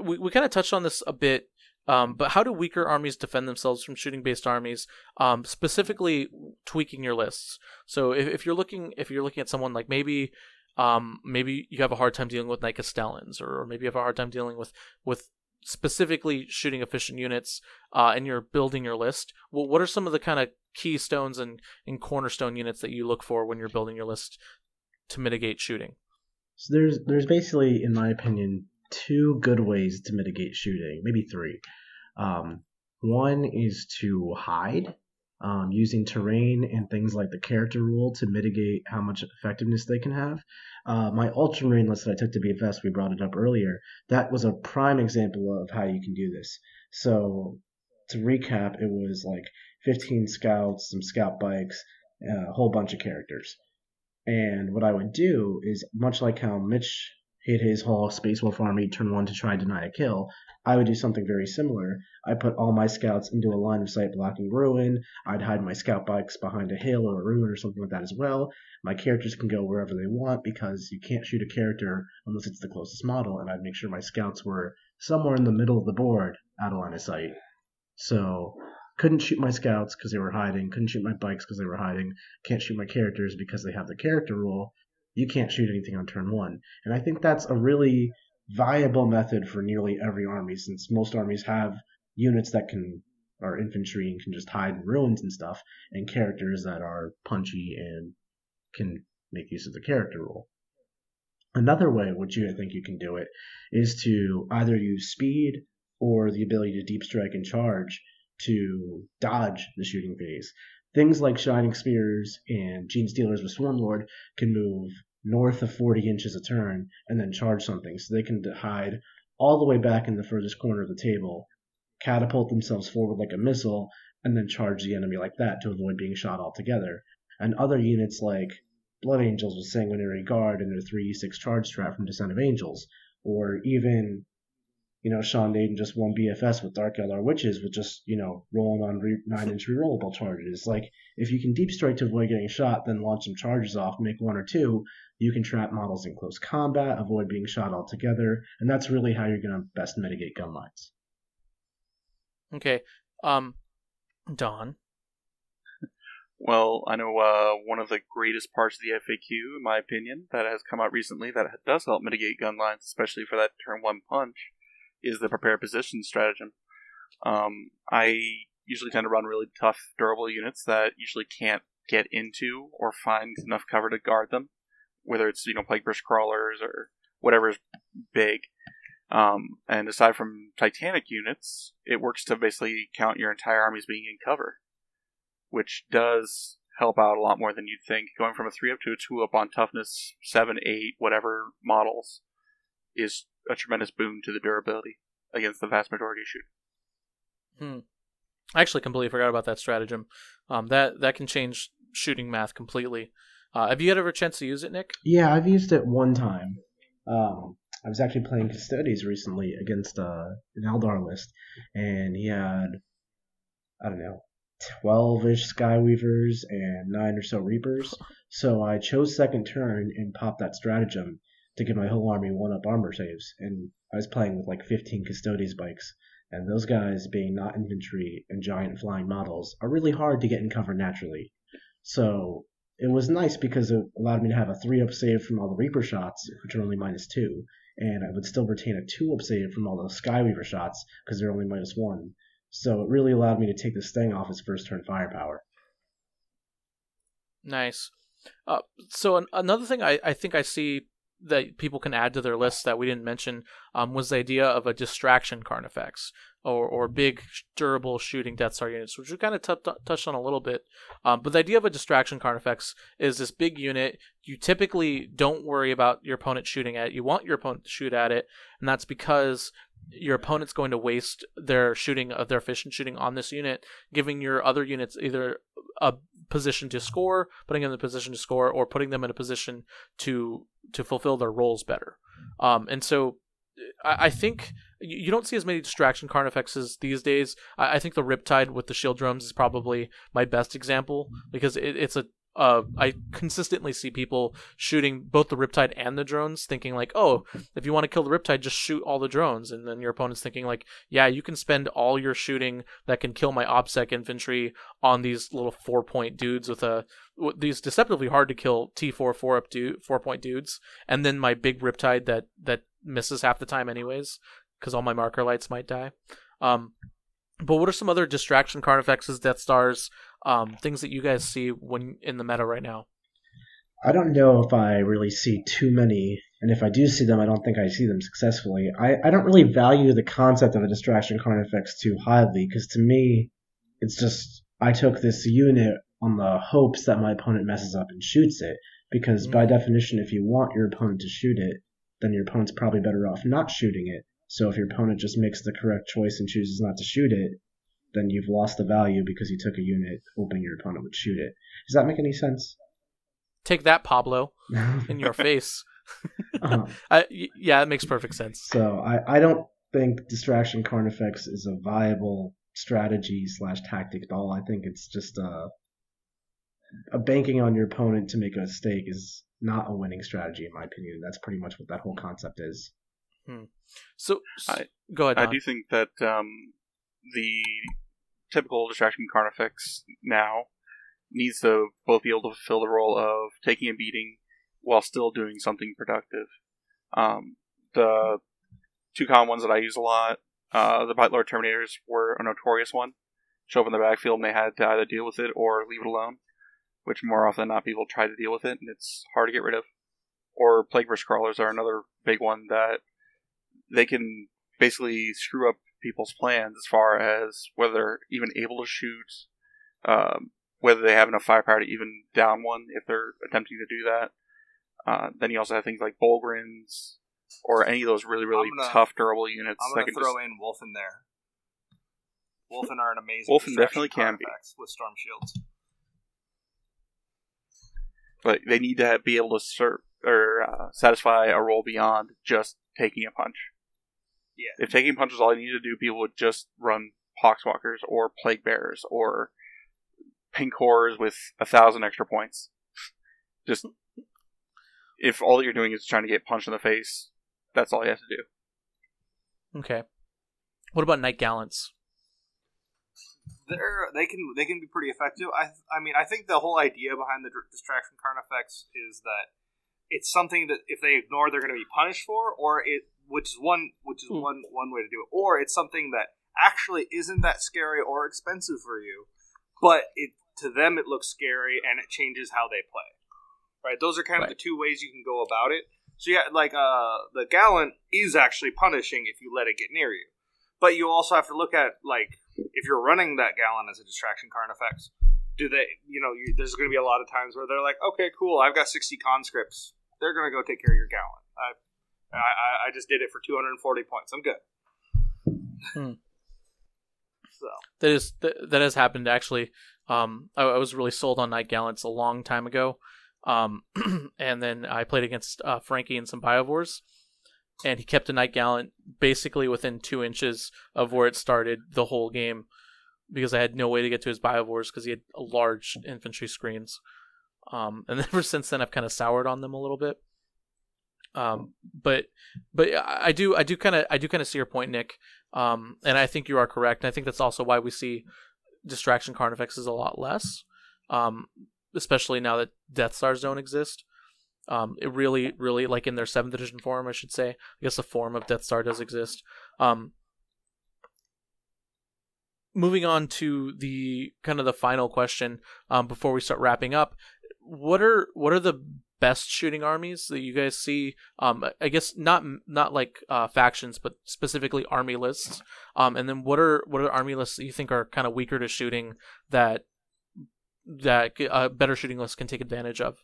we, we kind of touched on this a bit um, but how do weaker armies defend themselves from shooting based armies um, specifically tweaking your lists so if, if you're looking if you're looking at someone like maybe um, maybe you have a hard time dealing with Knight Castellans, or maybe you have a hard time dealing with with specifically shooting efficient units, uh, and you're building your list. Well, what are some of the kind of keystones and, and cornerstone units that you look for when you're building your list to mitigate shooting? So there's there's basically, in my opinion, two good ways to mitigate shooting, maybe three. Um, one is to hide, um, using terrain and things like the character rule to mitigate how much effectiveness they can have. Uh, my ultramarine list that I took to BFS, we brought it up earlier. That was a prime example of how you can do this. So to recap, it was like 15 scouts, some scout bikes, a whole bunch of characters. And what I would do is, much like how Mitch hit his whole Space Wolf army turn one to try and deny a kill, I would do something very similar. I put all my scouts into a line of sight blocking ruin. I'd hide my scout bikes behind a hill or a ruin or something like that as well. My characters can go wherever they want because you can't shoot a character unless it's the closest model, and I'd make sure my scouts were somewhere in the middle of the board out of line of sight. So couldn't shoot my scouts because they were hiding. Couldn't shoot my bikes because they were hiding. Can't shoot my characters because they have the character rule. You can't shoot anything on turn one. And I think that's a really viable method for nearly every army, since most armies have units that can are infantry and can just hide in ruins and stuff, and characters that are punchy and can make use of the character rule. Another way, which you I think you can do it, is to either use speed or the ability to deep strike and charge to dodge the shooting phase. Things like Shining Spears and Gene Stealers with Swarmlord can move north of 40 inches a turn and then charge something. So they can hide all the way back in the furthest corner of the table, catapult themselves forward like a missile, and then charge the enemy like that to avoid being shot altogether. And other units like Blood Angels with Sanguinary Guard and their 3d6 charge strat from Descent of Angels, or even you know, Sean Nayden just won BFS with Dark Eldar Witches with just, you know, rolling on re- 9 inch rerollable charges. Like, if you can deep strike to avoid getting shot, then launch some charges off, make one or two, you can trap models in close combat, avoid being shot altogether, and that's really how you're going to best mitigate gun lines. Okay. Um, Don. Well, I know uh, one of the greatest parts of the FAQ, in my opinion, that has come out recently that does help mitigate gun lines, especially for that turn one punch, is the prepare position stratagem. Um, I usually tend to run really tough, durable units that usually can't get into or find enough cover to guard them, whether it's you know plague burst crawlers or whatever is big. Um, and aside from Titanic units, it works to basically count your entire army as being in cover, which does help out a lot more than you'd think. Going from a 3 up to a 2 up on toughness 7, 8, whatever models is a tremendous boon to the durability against the vast majority of shooting. Hmm. I actually completely forgot about that stratagem. Um, that that can change shooting math completely. Uh, have you had ever a chance to use it, Nick? Yeah, I've used it one time. Um, I was actually playing Custodes recently against uh, an Eldar list, and he had, I don't know, 12 ish Skyweavers and 9 or so Reapers. So I chose second turn and popped that stratagem to give my whole army 1 up armor saves. And I was playing with like 15 Custodes bikes. And those guys, being not infantry and giant flying models, are really hard to get in cover naturally. So it was nice because it allowed me to have a 3 up save from all the Reaper shots, which are only minus 2, and I would still retain a 2 up save from all the Skyweaver shots because they're only minus 1. So it really allowed me to take this thing off its first turn firepower. Nice. Uh, so an- another thing I, I think I see that people can add to their lists that we didn't mention um, was the idea of a distraction Carnifex or, or big durable shooting Death Star units, which we kind of t- touched on a little bit. Um, but the idea of a distraction Carnifex is this big unit you typically don't worry about your opponent shooting at. You want your opponent to shoot at it, and that's because your opponent's going to waste their shooting of their efficient shooting on this unit, giving your other units either a position to score, putting them in a position to score, or putting them in a position to to fulfill their roles better. Um, and so I, I think you don't see as many distraction carnifexes these days. I, I think the Riptide with the shield drones is probably my best example because it, it's a uh, I consistently see people shooting both the Riptide and the drones, thinking like, "Oh, if you want to kill the Riptide, just shoot all the drones." And then your opponent's thinking like, "Yeah, you can spend all your shooting that can kill my ObSec infantry on these little four point dudes with a these deceptively hard to kill T4 four up dude four point dudes, and then my big Riptide that that misses half the time anyways, because all my marker lights might die." Um, but what are some other distraction carnifexes, Death Stars, um, things that you guys see when in the meta right now? I don't know if I really see too many, and if I do see them, I don't think I see them successfully. I, I don't really value the concept of a distraction carnifex too highly, because to me, it's just I took this unit on the hopes that my opponent messes up and shoots it, because by definition, if you want your opponent to shoot it, then your opponent's probably better off not shooting it. So if your opponent just makes the correct choice and chooses not to shoot it, then you've lost the value because you took a unit hoping your opponent would shoot it. Does that make any sense? Take that, Pablo, in your face. Uh-huh. I, yeah, it makes perfect sense. So I, I don't think distraction carnifex is a viable strategy slash tactic at all. I think it's just a banking on your opponent to make a mistake is not a winning strategy in my opinion. That's pretty much what that whole concept is. So, s- I- go ahead. I Don. do think that um, the typical distraction carnifex now needs to both be able to fulfill the role of taking a beating while still doing something productive. Um, the two common ones that I use a lot, uh, the Blightlord Terminators were a notorious one. Show up in the backfield and they had to either deal with it or leave it alone, which more often than not people try to deal with it and it's hard to get rid of. Or Plague Burst Crawlers are another big one that they can basically screw up people's plans as far as whether they're even able to shoot, um, whether they have enough firepower to even down one if they're attempting to do that. Uh, then you also have things like Bullgryns or any of those really, really gonna- tough, durable units I'm going to throw just. in Wulfen there. Wulfen are an amazing. Wulfen definitely can be. With storm shields. But they need to be able to serve or uh, satisfy a role beyond just taking a punch. Yeah. If taking punch is all you need to do, people would just run Poxwalkers or Plague Bearers or Pink Horrors with a thousand extra points. Just if all that you're doing is trying to get punched in the face, that's all you have to do. Okay. What about Knight Gallants? They're they can they can be pretty effective. I I mean I think the whole idea behind the distraction distraction effects is that it's something that if they ignore they're going to be punished for, or it which is one which is Hmm. one one way to do it, or it's something that actually isn't that scary or expensive for you, but it to them it looks scary and it changes how they play. Right, those are kind of Right. the two ways you can go about it. So yeah, like uh, the gallant is actually punishing if you let it get near you, but you also have to look at like if you're running that gallant as a distraction Carnifex, do they, you know, you, there's going to be a lot of times where they're like, okay, cool, I've got 60 conscripts. They're going to go take care of your gallant. I, I, I just did it for 240 points. I'm good. So That is that, that has happened actually. Um, I, I was really sold on Knight Gallants a long time ago. Um, and then I played against uh, Frankie and some Biovores, and he kept a Knight Gallant basically within two inches of where it started the whole game, because I had no way to get to his Biovores because he had large infantry screens. Um, and ever since then, I've kind of soured on them a little bit. Um, but but I I do I do kind of I do kind of see your point, Nick. Um, and I think you are correct. And I think that's also why we see distraction carnifexes a lot less. Um, especially now that Death Stars don't exist. Um, it really, really like in their seventh edition form, I should say. I guess the form of Death Star does exist. Um, moving on to the kind of the final question um, before we start wrapping up. What are what are the best shooting armies that you guys see? Um, I guess not not like uh, factions, but specifically army lists. Um, and then what are what are army lists that you think are kind of weaker to shooting that that a uh, better shooting list can take advantage of?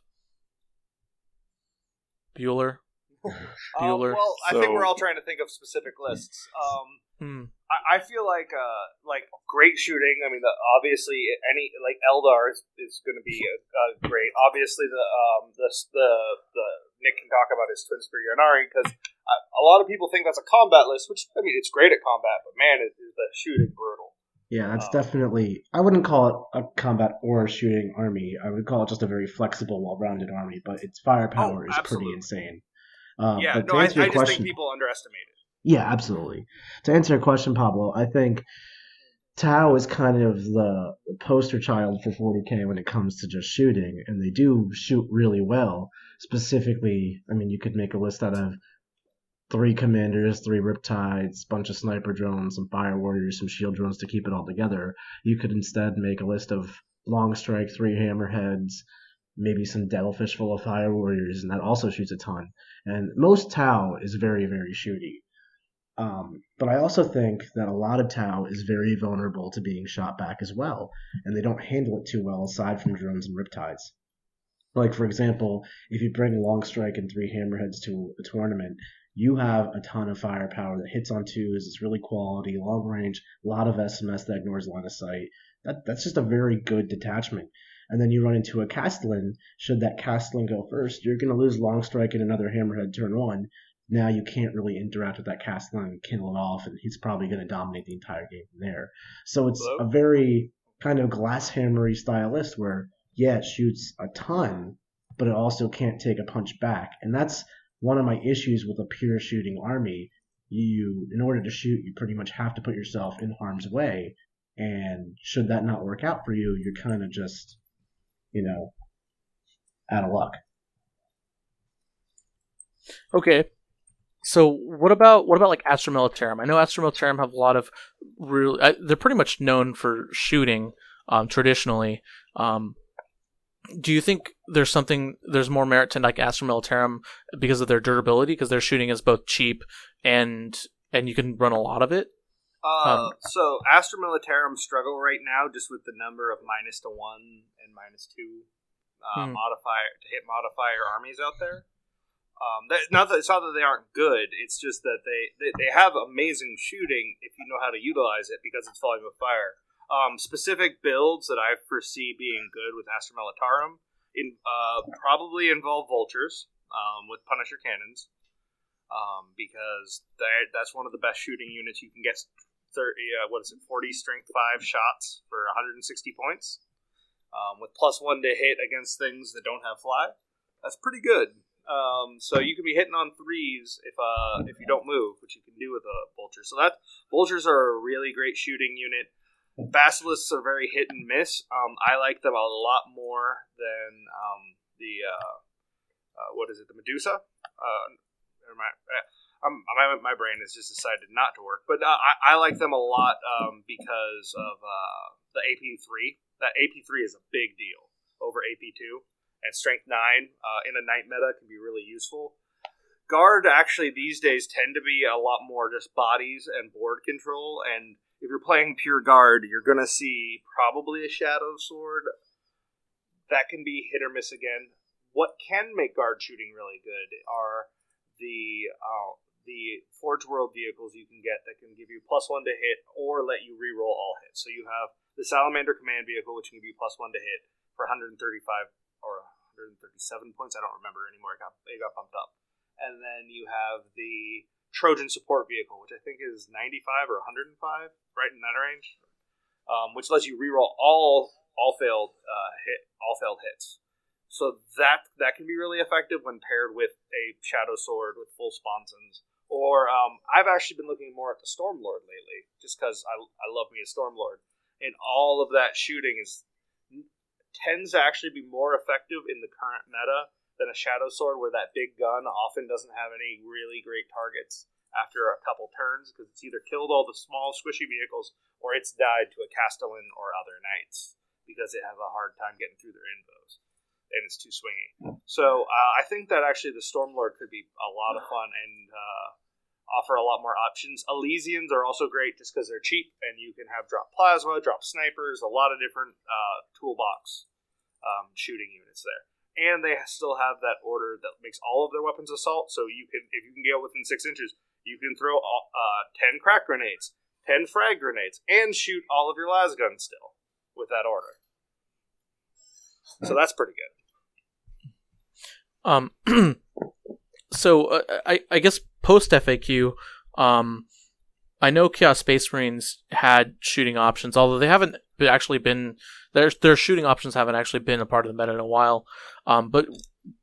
Bueller. Um, Bueller. well, I think we're all trying to think of specific lists. Um, Hmm. I, I feel like uh, like great shooting. I mean, the, obviously any like Eldar is, is going to be uh, great. Obviously, the um the the the Nick can talk about his Twin Spear Ynnari because a lot of people think that's a combat list, which I mean it's great at combat, but man, is, is the shooting brutal. Yeah, that's Oh. definitely. I wouldn't call it a combat or a shooting army. I would call it just a very flexible, well-rounded army. But its firepower Oh, is pretty insane. Um, yeah, no, I, I answer your just question, think people underestimate it. yeah, absolutely. To answer your question, Pablo, I think Tau is kind of the poster child for 40k when it comes to just shooting, and they do shoot really well. Specifically, I mean, you could make a list out of three commanders, three riptides, bunch of sniper drones, some fire warriors, some shield drones to keep it all together. You could instead make a list of long strike, three hammerheads, maybe some devilfish full of fire warriors, and that also shoots a ton. And most Tau is very, very shooty. Um, but I also think that a lot of Tau is very vulnerable to being shot back as well, and they don't handle it too well aside from drones and riptides. Like, for example, if you bring Long Strike and three Hammerheads to a tournament, you have a ton of firepower that hits on twos, it's really quality, long range, a lot of SMS that ignores line of sight. That, that's just a very good detachment. And then you run into a Castellan. Should that Castellan go first, you're going to lose Long Strike and another Hammerhead turn one, now you can't really interact with that Castellan and kill it off, and he's probably going to dominate the entire game from there. So it's Hello? a very kind of glass hammery style list where, yeah, it shoots a ton, but it also can't take a punch back. And that's one of my issues with a pure shooting army. You, in order to shoot, you pretty much have to put yourself in harm's way. And should that not work out for you, you're kind of just, you know, out of luck. Okay. So what about what about like Astra Militarum? I know Astra Militarum have a lot of real. Uh, they're pretty much known for shooting um, traditionally. Um, do you think there's something there's more merit to like Astra Militarum because of their durability? Because their shooting is both cheap and and you can run a lot of it. Uh, Um, so Astra Militarum struggle right now just with the number of minus to one and minus two uh, Hmm. modifier to hit modifier armies out there. Um, that, not that it's not that they aren't good. It's just that they, they they have amazing shooting if you know how to utilize it because it's volume of fire. Um, specific builds that I foresee being good with Astra Militarum in uh, probably involve vultures um, with Punisher cannons um, because that that's one of the best shooting units you can get. Thirty, uh, what is it? Forty strength five shots for 160 points, um, with plus one to hit against things that don't have fly. That's pretty good. Um, so you can be hitting on threes if uh, if you don't move, which you can do with a vulture. So that vultures are a really great shooting unit. Basilisks are very hit and miss. Um, I like them a lot more than um, the uh, uh, what is it? The Medusa. Uh, mind. Uh, my, my brain has just decided not to work, but uh, I, I like them a lot um, because of uh, the AP3. That AP3 is a big deal over AP2, and Strength 9 uh, in a knight meta can be really useful. Guard actually these days tend to be a lot more just bodies and board control, and if you're playing pure guard, you're to see probably a Shadow Sword. That can be hit or miss again. What can make guard shooting really good are the uh, the Forge World vehicles you can get that can give you plus one to hit or let you reroll all hits. So you have the Salamander Command vehicle, which can give you plus one to hit for 135 or 137 points. I don't remember anymore. It got it got bumped up. And then you have the Trojan support vehicle, which I think is 95 or 105, right in that range, um, which lets you reroll all all failed uh, hit all failed hits. So that that can be really effective when paired with a shadow sword with full sponsons. Or um, I've actually been looking more at the Stormlord lately, just because I, I love me a Stormlord, and all of that shooting is tends to actually be more effective in the current meta than a shadow sword, where that big gun often doesn't have any really great targets after a couple turns because it's either killed all the small squishy vehicles or it's died to a Castellan or other knights because it has a hard time getting through their invos and it's too swingy. So uh, I think that actually the Stormlord could be a lot of fun and uh, offer a lot more options. Elysians are also great just because they're cheap and you can have drop plasma, drop snipers, a lot of different uh, toolbox um, shooting units there. And they still have that order that makes all of their weapons assault. So you can, if you can get within six inches, you can throw all, uh, ten crack grenades, ten frag grenades, and shoot all of your las guns still with that order. So that's pretty good. Um, so uh, I I guess post FAQ, um, I know Chaos Space Marines had shooting options, although they haven't actually been their their shooting options haven't actually been a part of the meta in a while. Um, but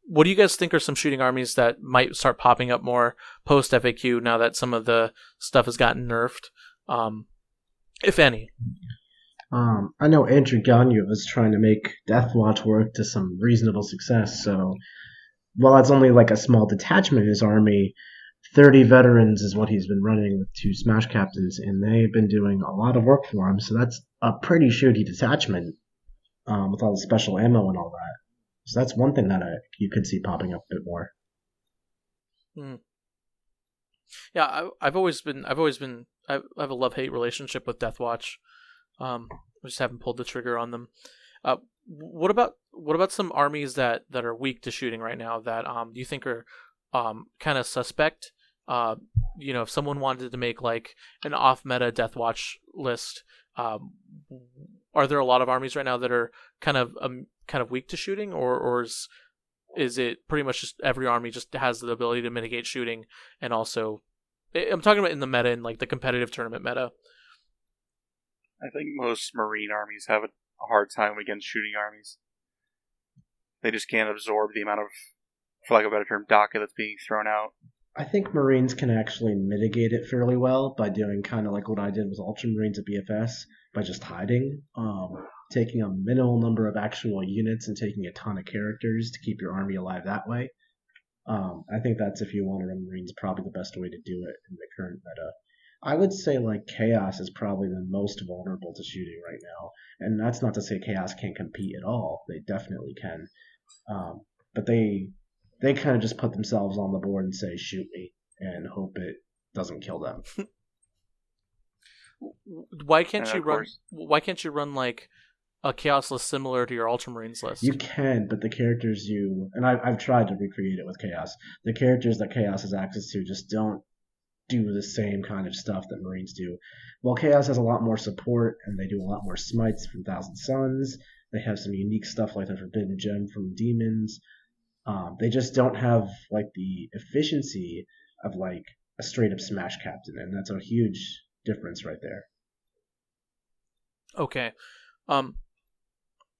what do you guys think are some shooting armies that might start popping up more post FAQ now that some of the stuff has gotten nerfed, um, if any? Um, I know Andrew Gonyo was trying to make Deathwatch work to some reasonable success, so while that's only like a small detachment of his army, 30 veterans is what he's been running with two Smash Captains, and they've been doing a lot of work for him, so that's a pretty shooty detachment um, with all the special ammo and all that. So that's one thing that I, you could see popping up a bit more. Hmm. Yeah, I, I've always been, I've always been, I have a love hate relationship with Deathwatch. Um, I just haven't pulled the trigger on them. Uh, what about what about some armies that that are weak to shooting right now that um do you think are um kind of suspect? Uh, you know, if someone wanted to make like an off meta Death Watch list, um, are there a lot of armies right now that are kind of um kind of weak to shooting, or or is is it pretty much just every army just has the ability to mitigate shooting and also I'm talking about in the meta in like the competitive tournament meta. I think most marine armies have a hard time against shooting armies. They just can't absorb the amount of, for lack of a better term, dakka that's being thrown out. I think Marines can actually mitigate it fairly well by doing kind of like what I did with Ultramarines at BFS by just hiding, um, taking a minimal number of actual units and taking a ton of characters to keep your army alive that way. Um, I think that's if you want to run Marines, probably the best way to do it in the current meta. I would say like Chaos is probably the most vulnerable to shooting right now, and that's not to say Chaos can't compete at all. They definitely can, um, but they they kind of just put themselves on the board and say shoot me and hope it doesn't kill them. why can't you run? Course. Why can't you run like a chaos list similar to your Ultramarines list? You can, but the characters you and I've I've tried to recreate it with Chaos. The characters that Chaos has access to just don't do the same kind of stuff that Marines do. While Chaos has a lot more support and they do a lot more smites from Thousand Suns, they have some unique stuff like the Forbidden Gem from Demons. Um, they just don't have like the efficiency of like a straight up Smash Captain, and that's a huge difference right there. Okay. Um,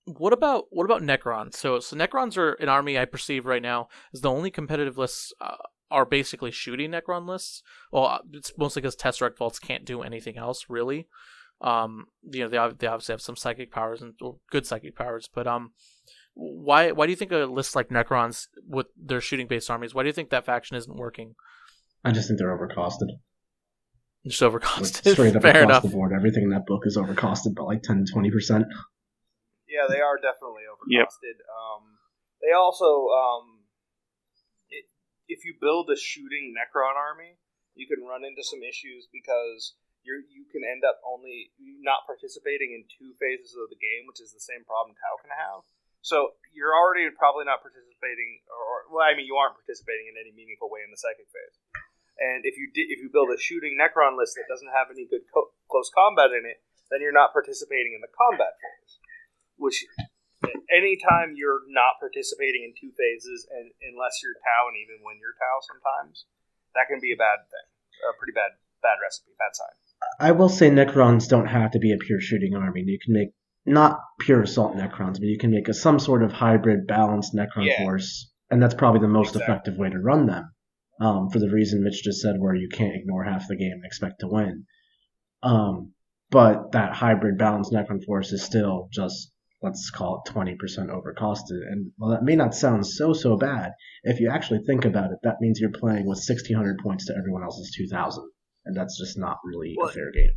what about what about Necrons? So so Necrons are an army I perceive right now as the only competitive lists uh, are basically shooting Necron lists. Well, uh, it's mostly because Tesseract Vaults can't do anything else really. Um, you know, they they obviously have some psychic powers and good psychic powers, but um, why why do you think a list like Necrons with their shooting based armies? Why do you think that faction isn't working? I just think they're overcosted. Just overcosted. Like straight up Fair across enough. the board, everything in that book is overcosted by like 10 to 20 percent. Yeah, they are definitely overcosted. Yep. Um, they also um, if you build a shooting Necron army, you can run into some issues because you you can end up only not participating in two phases of the game, which is the same problem Tau can have. So you're already probably not participating, or, well, I mean, you aren't participating in any meaningful way in the psychic phase, And if you di- if you build a shooting Necron list that doesn't have any good co- close combat in it, then you're not participating in the combat phase. Which, anytime you're not participating in two phases, and unless you're Tau and even when you're Tau, sometimes that can be a bad thing, a pretty bad bad recipe, bad sign. I will say Necrons don't have to be a pure shooting army. You can make not pure assault Necrons, but you can make a some sort of hybrid balanced Necron Yeah. force, and that's probably the most Exactly. effective way to run them. Um, for the reason Mitch just said, where you can't ignore half the game and expect to win. Um, but that hybrid balanced Necron force is still just let's call it twenty percent overcosted, and while that may not sound so so bad, if you actually think about it, that means you're playing with sixteen hundred points to everyone else's two thousand, and that's just not really Well, a fair game.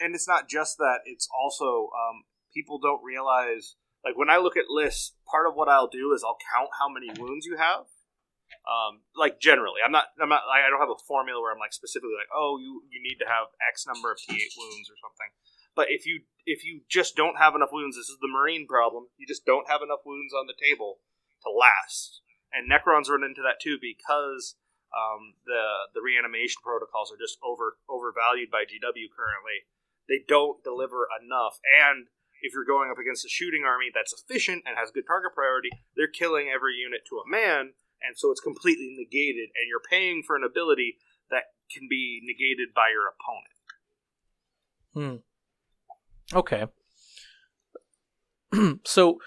And it's not just that it's also um, people don't realize like when i look at lists part of what i'll do is i'll count how many wounds you have um, like generally. I'm not i'm not i don't have a formula where i'm like specifically like oh you you need to have x number of t8 wounds or something. But if you if you just don't have enough wounds this is the marine problem you just don't have enough wounds on the table to last. And necrons run into that too because um, the the reanimation protocols are just over overvalued by GW currently they don't deliver enough. And if you're going up against a shooting army that's efficient and has good target priority, they're killing every unit to a man, and so it's completely negated, and you're paying for an ability that can be negated by your opponent. Hmm. Okay. so,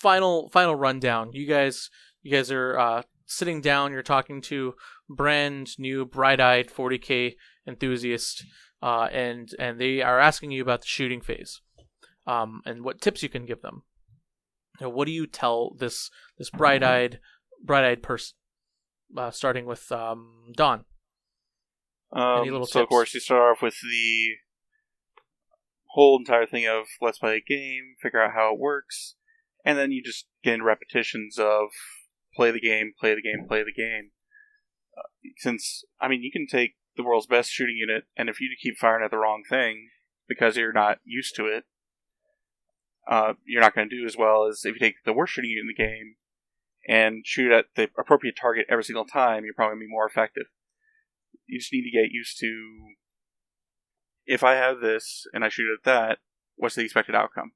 final final rundown. You guys, you guys are uh, sitting down. You're talking to brand new, bright-eyed 40k enthusiast, uh, and and they are asking you about the shooting phase, um, and what tips you can give them. Now, what do you tell this this bright-eyed bright-eyed person? Uh, starting with um, Don. Um, Any little so of course you start off with the whole entire thing of let's play a game, figure out how it works, and then you just get into repetitions of play the game, play the game, play the game. Uh, since I mean, you can take the world's best shooting unit, and if you keep firing at the wrong thing because you're not used to it, uh, you're not going to do as well as if you take the worst shooting unit in the game and shoot at the appropriate target every single time. You're probably going to be more effective you just need to get used to if I have this and I shoot at that, what's the expected outcome?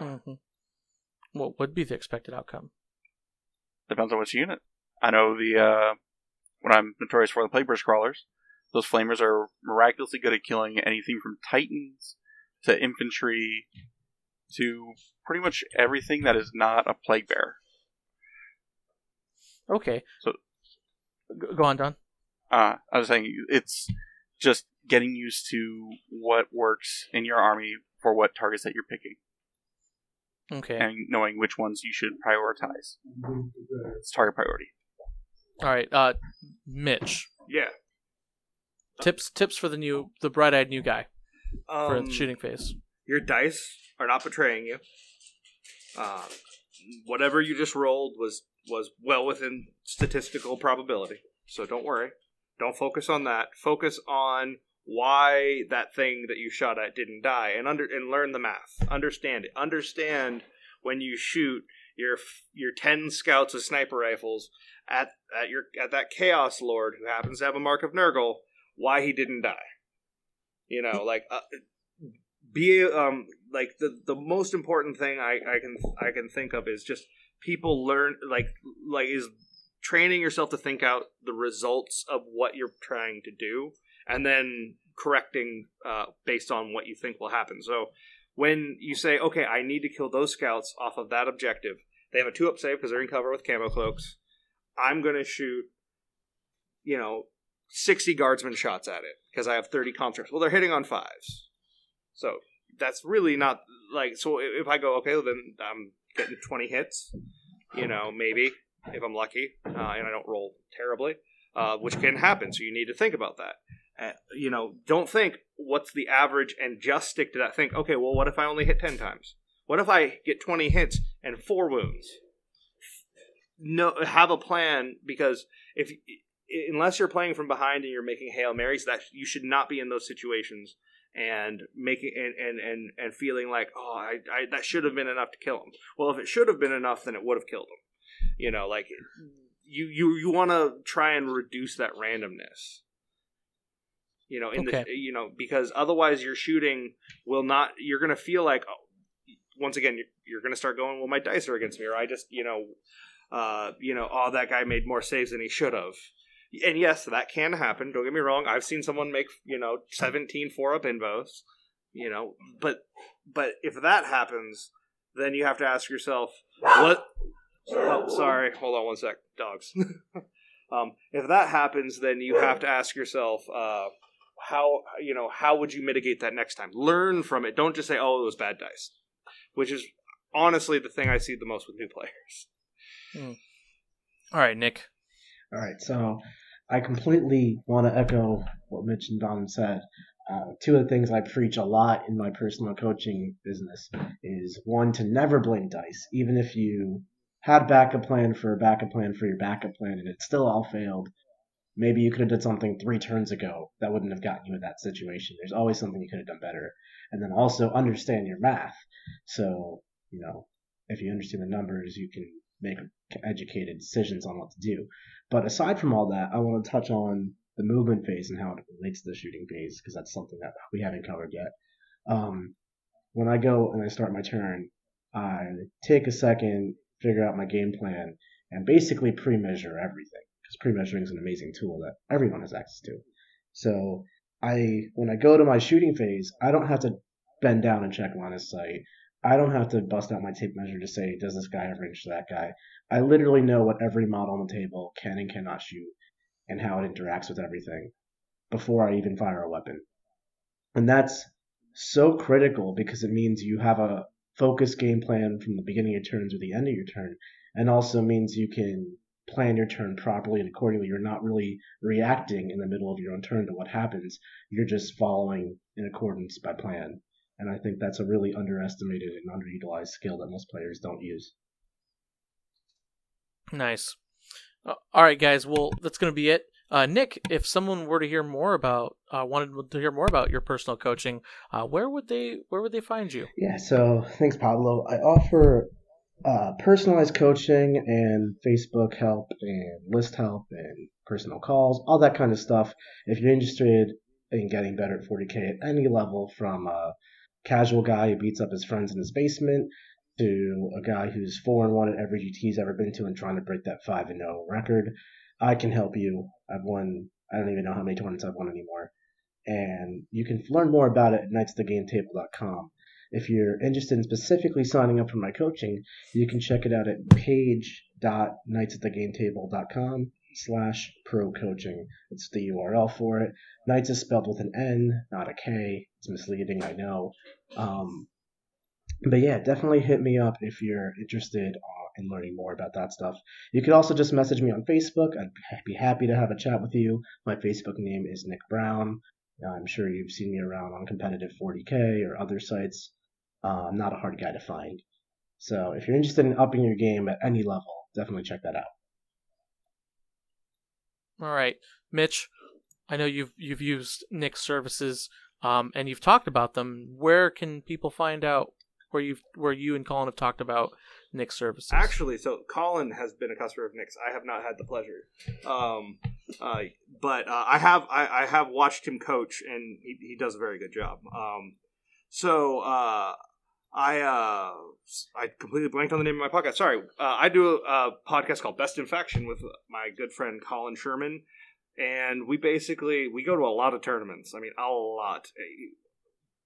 Mm-hmm. What would be the expected outcome? Depends on which unit. I know the uh, what I'm notorious for the Plagueburst crawlers. Those flamers are miraculously good at killing anything from titans to infantry to pretty much everything that is not a plague bearer. Okay. So- go on, Don. Uh, I was saying it's just getting used to what works in your army for what targets that you're picking. Okay. and knowing which ones you should prioritize. It's target priority. All right. Uh, Mitch. Yeah. Tips tips for the new the bright eyed new guy for Um, the shooting phase. Your dice are not betraying you. Um, whatever you just rolled was was well within statistical probability. So don't worry. Don't focus on that. Focus on why that thing that you shot at didn't die, and under and learn the math. Understand it. Understand when you shoot your your ten scouts with sniper rifles at at your at that chaos lord who happens to have a mark of Nurgle, why he didn't die. You know, like uh, be um like the the most important thing I, I can I can think of is just people learn like like is training yourself to think out the results of what you're trying to do and then correcting uh, based on what you think will happen. So when you say, okay, I need to kill those scouts off of that objective, they have a two up save because they're in cover with camo cloaks. I'm going to shoot, you know, 60 guardsman shots at it because I have 30 conscripts. Well, they're hitting on fives. So that's really not like, so if I go, okay, well, then I'm getting 20 hits, you know, maybe if I'm lucky uh, and I don't roll terribly, uh, which can happen. So you need to think about that. Uh, you know, don't think what's the average and just stick to that. Think, okay, well, what if I only hit 10 times? What if I get 20 hits and four wounds? No, have a plan because if unless you're playing from behind and you're making hail marys, that you should not be in those situations and making and and and, and feeling like, oh, I, I that should have been enough to kill him. Well, if it should have been enough, then it would have killed him. You know, like you you you want to try and reduce that randomness. You know, in Okay. the you know because otherwise your shooting will not. You're gonna feel like oh, once again you're, you're gonna start going. Well, my dice are against me, or I just you know, uh, you know, oh that guy made more saves than he should have. And yes, that can happen. Don't get me wrong. I've seen someone make you know 17 four up invos. You know, but but if that happens, then you have to ask yourself what. Oh, sorry. Hold on one sec. Dogs. um, if that happens, then you have to ask yourself, uh, how you know how would you mitigate that next time? Learn from it. Don't just say, "Oh, it was bad dice," which is honestly the thing I see the most with new players. All right, Nick. All right, so I completely want to echo what Mitch and Don said. Uh, two of the things I preach a lot in my personal coaching business is one to never blame dice, even if you had backup plan for a backup plan for your backup plan and it still all failed. Maybe you could have did something three turns ago that wouldn't have gotten you in that situation. There's always something you could have done better, and then also understand your math. So you know, if you understand the numbers, you can make educated decisions on what to do. But aside from all that, I want to touch on the movement phase and how it relates to the shooting phase because that's something that we haven't covered yet. Um, when I go and I start my turn, I take a second, figure out my game plan, and basically pre-measure everything because pre-measuring is an amazing tool that everyone has access to. So I, when I go to my shooting phase, I don't have to bend down and check line of sight. I don't have to bust out my tape measure to say, does this guy have range to that guy? I literally know what every model on the table can and cannot shoot and how it interacts with everything before I even fire a weapon. And that's so critical because it means you have a focused game plan from the beginning of your turn to the end of your turn, and also means you can plan your turn properly and accordingly. You're not really reacting in the middle of your own turn to what happens. You're just following in accordance by plan. And I think that's a really underestimated and underutilized skill that most players don't use. Nice. Uh, all right, guys. Well, that's going to be it. Uh, Nick, if someone were to hear more about, uh, wanted to hear more about your personal coaching, uh, where would they, where would they find you? Yeah, so thanks, Pablo. I offer uh, personalized coaching and Facebook help and list help and personal calls, all that kind of stuff. If you're interested in getting better at 40K at any level, from a casual guy who beats up his friends in his basement to a guy who's 4 and 1 at every GT he's ever been to and trying to break that 5 and 0 record, I can help you. I've won, I don't even know how many tournaments I've won anymore. And you can learn more about it at nightsatthegametable.com. If you're interested in specifically signing up for my coaching, you can check it out at page.nightsatthegametable.com slash pro coaching. It's the URL for it. Nights is spelled with an N, not a K. It's misleading, I know. Um, but yeah, definitely hit me up if you're interested uh, in learning more about that stuff. You could also just message me on Facebook. I'd be happy to have a chat with you. My Facebook name is Nick Brown. I'm sure you've seen me around on competitive 40k or other sites. Uh, I'm not a hard guy to find. So if you're interested in upping your game at any level, definitely check that out. All right, Mitch. I know you've you've used Nick's services, um, and you've talked about them. Where can people find out where you where you and Colin have talked about Nick's services? Actually, so Colin has been a customer of Nick's. I have not had the pleasure, um, uh, but uh, I have I, I have watched him coach, and he, he does a very good job. Um, so uh, I uh, I completely blanked on the name of my podcast. Sorry, uh, I do a, a podcast called Best in Faction with my good friend Colin Sherman, and we basically we go to a lot of tournaments. I mean, a lot.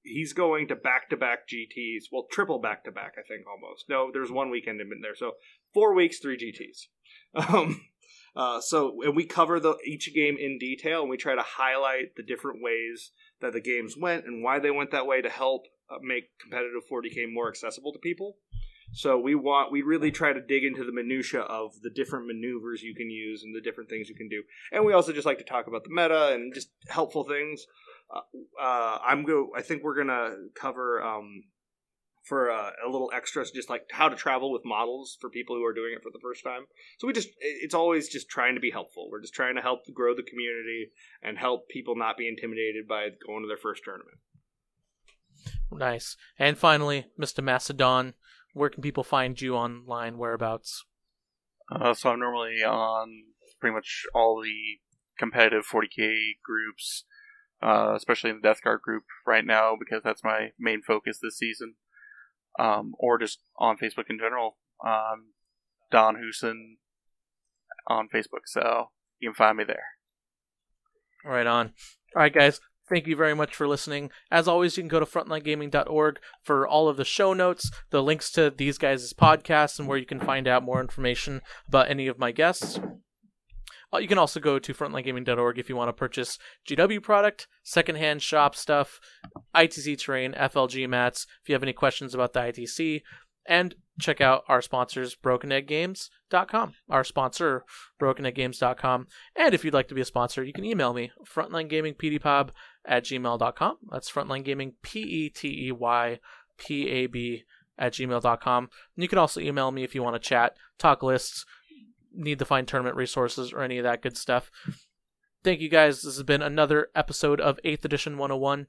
He's going to back to back GTs, well, triple back to back, I think almost. No, there's one weekend in there, so four weeks, three GTs. Um, uh, so and we cover the each game in detail, and we try to highlight the different ways that the games went and why they went that way to help uh, make competitive 40k more accessible to people. So we want we really try to dig into the minutia of the different maneuvers you can use and the different things you can do, and we also just like to talk about the meta and just helpful things. Uh, uh, I'm go. I think we're gonna cover um, for uh, a little extra, just like how to travel with models for people who are doing it for the first time. So we just it's always just trying to be helpful. We're just trying to help grow the community and help people not be intimidated by going to their first tournament. Nice. And finally, Mr. Macedon, where can people find you online? Whereabouts? Uh, so I'm normally on pretty much all the competitive 40k groups, uh, especially in the Death Guard group right now because that's my main focus this season. Um, or just on Facebook in general. Um, Don Huson on Facebook, so you can find me there. Right on. All right, guys. Thank you very much for listening. As always, you can go to frontlinegaming.org for all of the show notes, the links to these guys' podcasts, and where you can find out more information about any of my guests. Uh, you can also go to frontlinegaming.org if you want to purchase GW product, secondhand shop stuff, ITC terrain, FLG mats, if you have any questions about the ITC, and check out our sponsors, BrokenEggGames.com, our sponsor, BrokenEggGames.com. And if you'd like to be a sponsor, you can email me, frontlinegamingpeteypab at gmail.com. That's Frontline Gaming, P-E-T-E-Y-P-A-B at gmail.com. And you can also email me if you want to chat, talk lists, need to find tournament resources, or any of that good stuff. Thank you guys. This has been another episode of 8th Edition 101.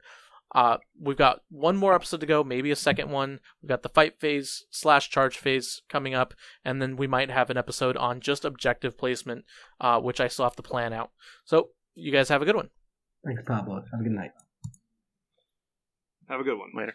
Uh, we've got one more episode to go, maybe a second one. We've got the fight phase slash charge phase coming up, and then we might have an episode on just objective placement, uh, which I still have to plan out. So you guys have a good one. Thanks, Pablo. Have a good night. Have a good one. Later.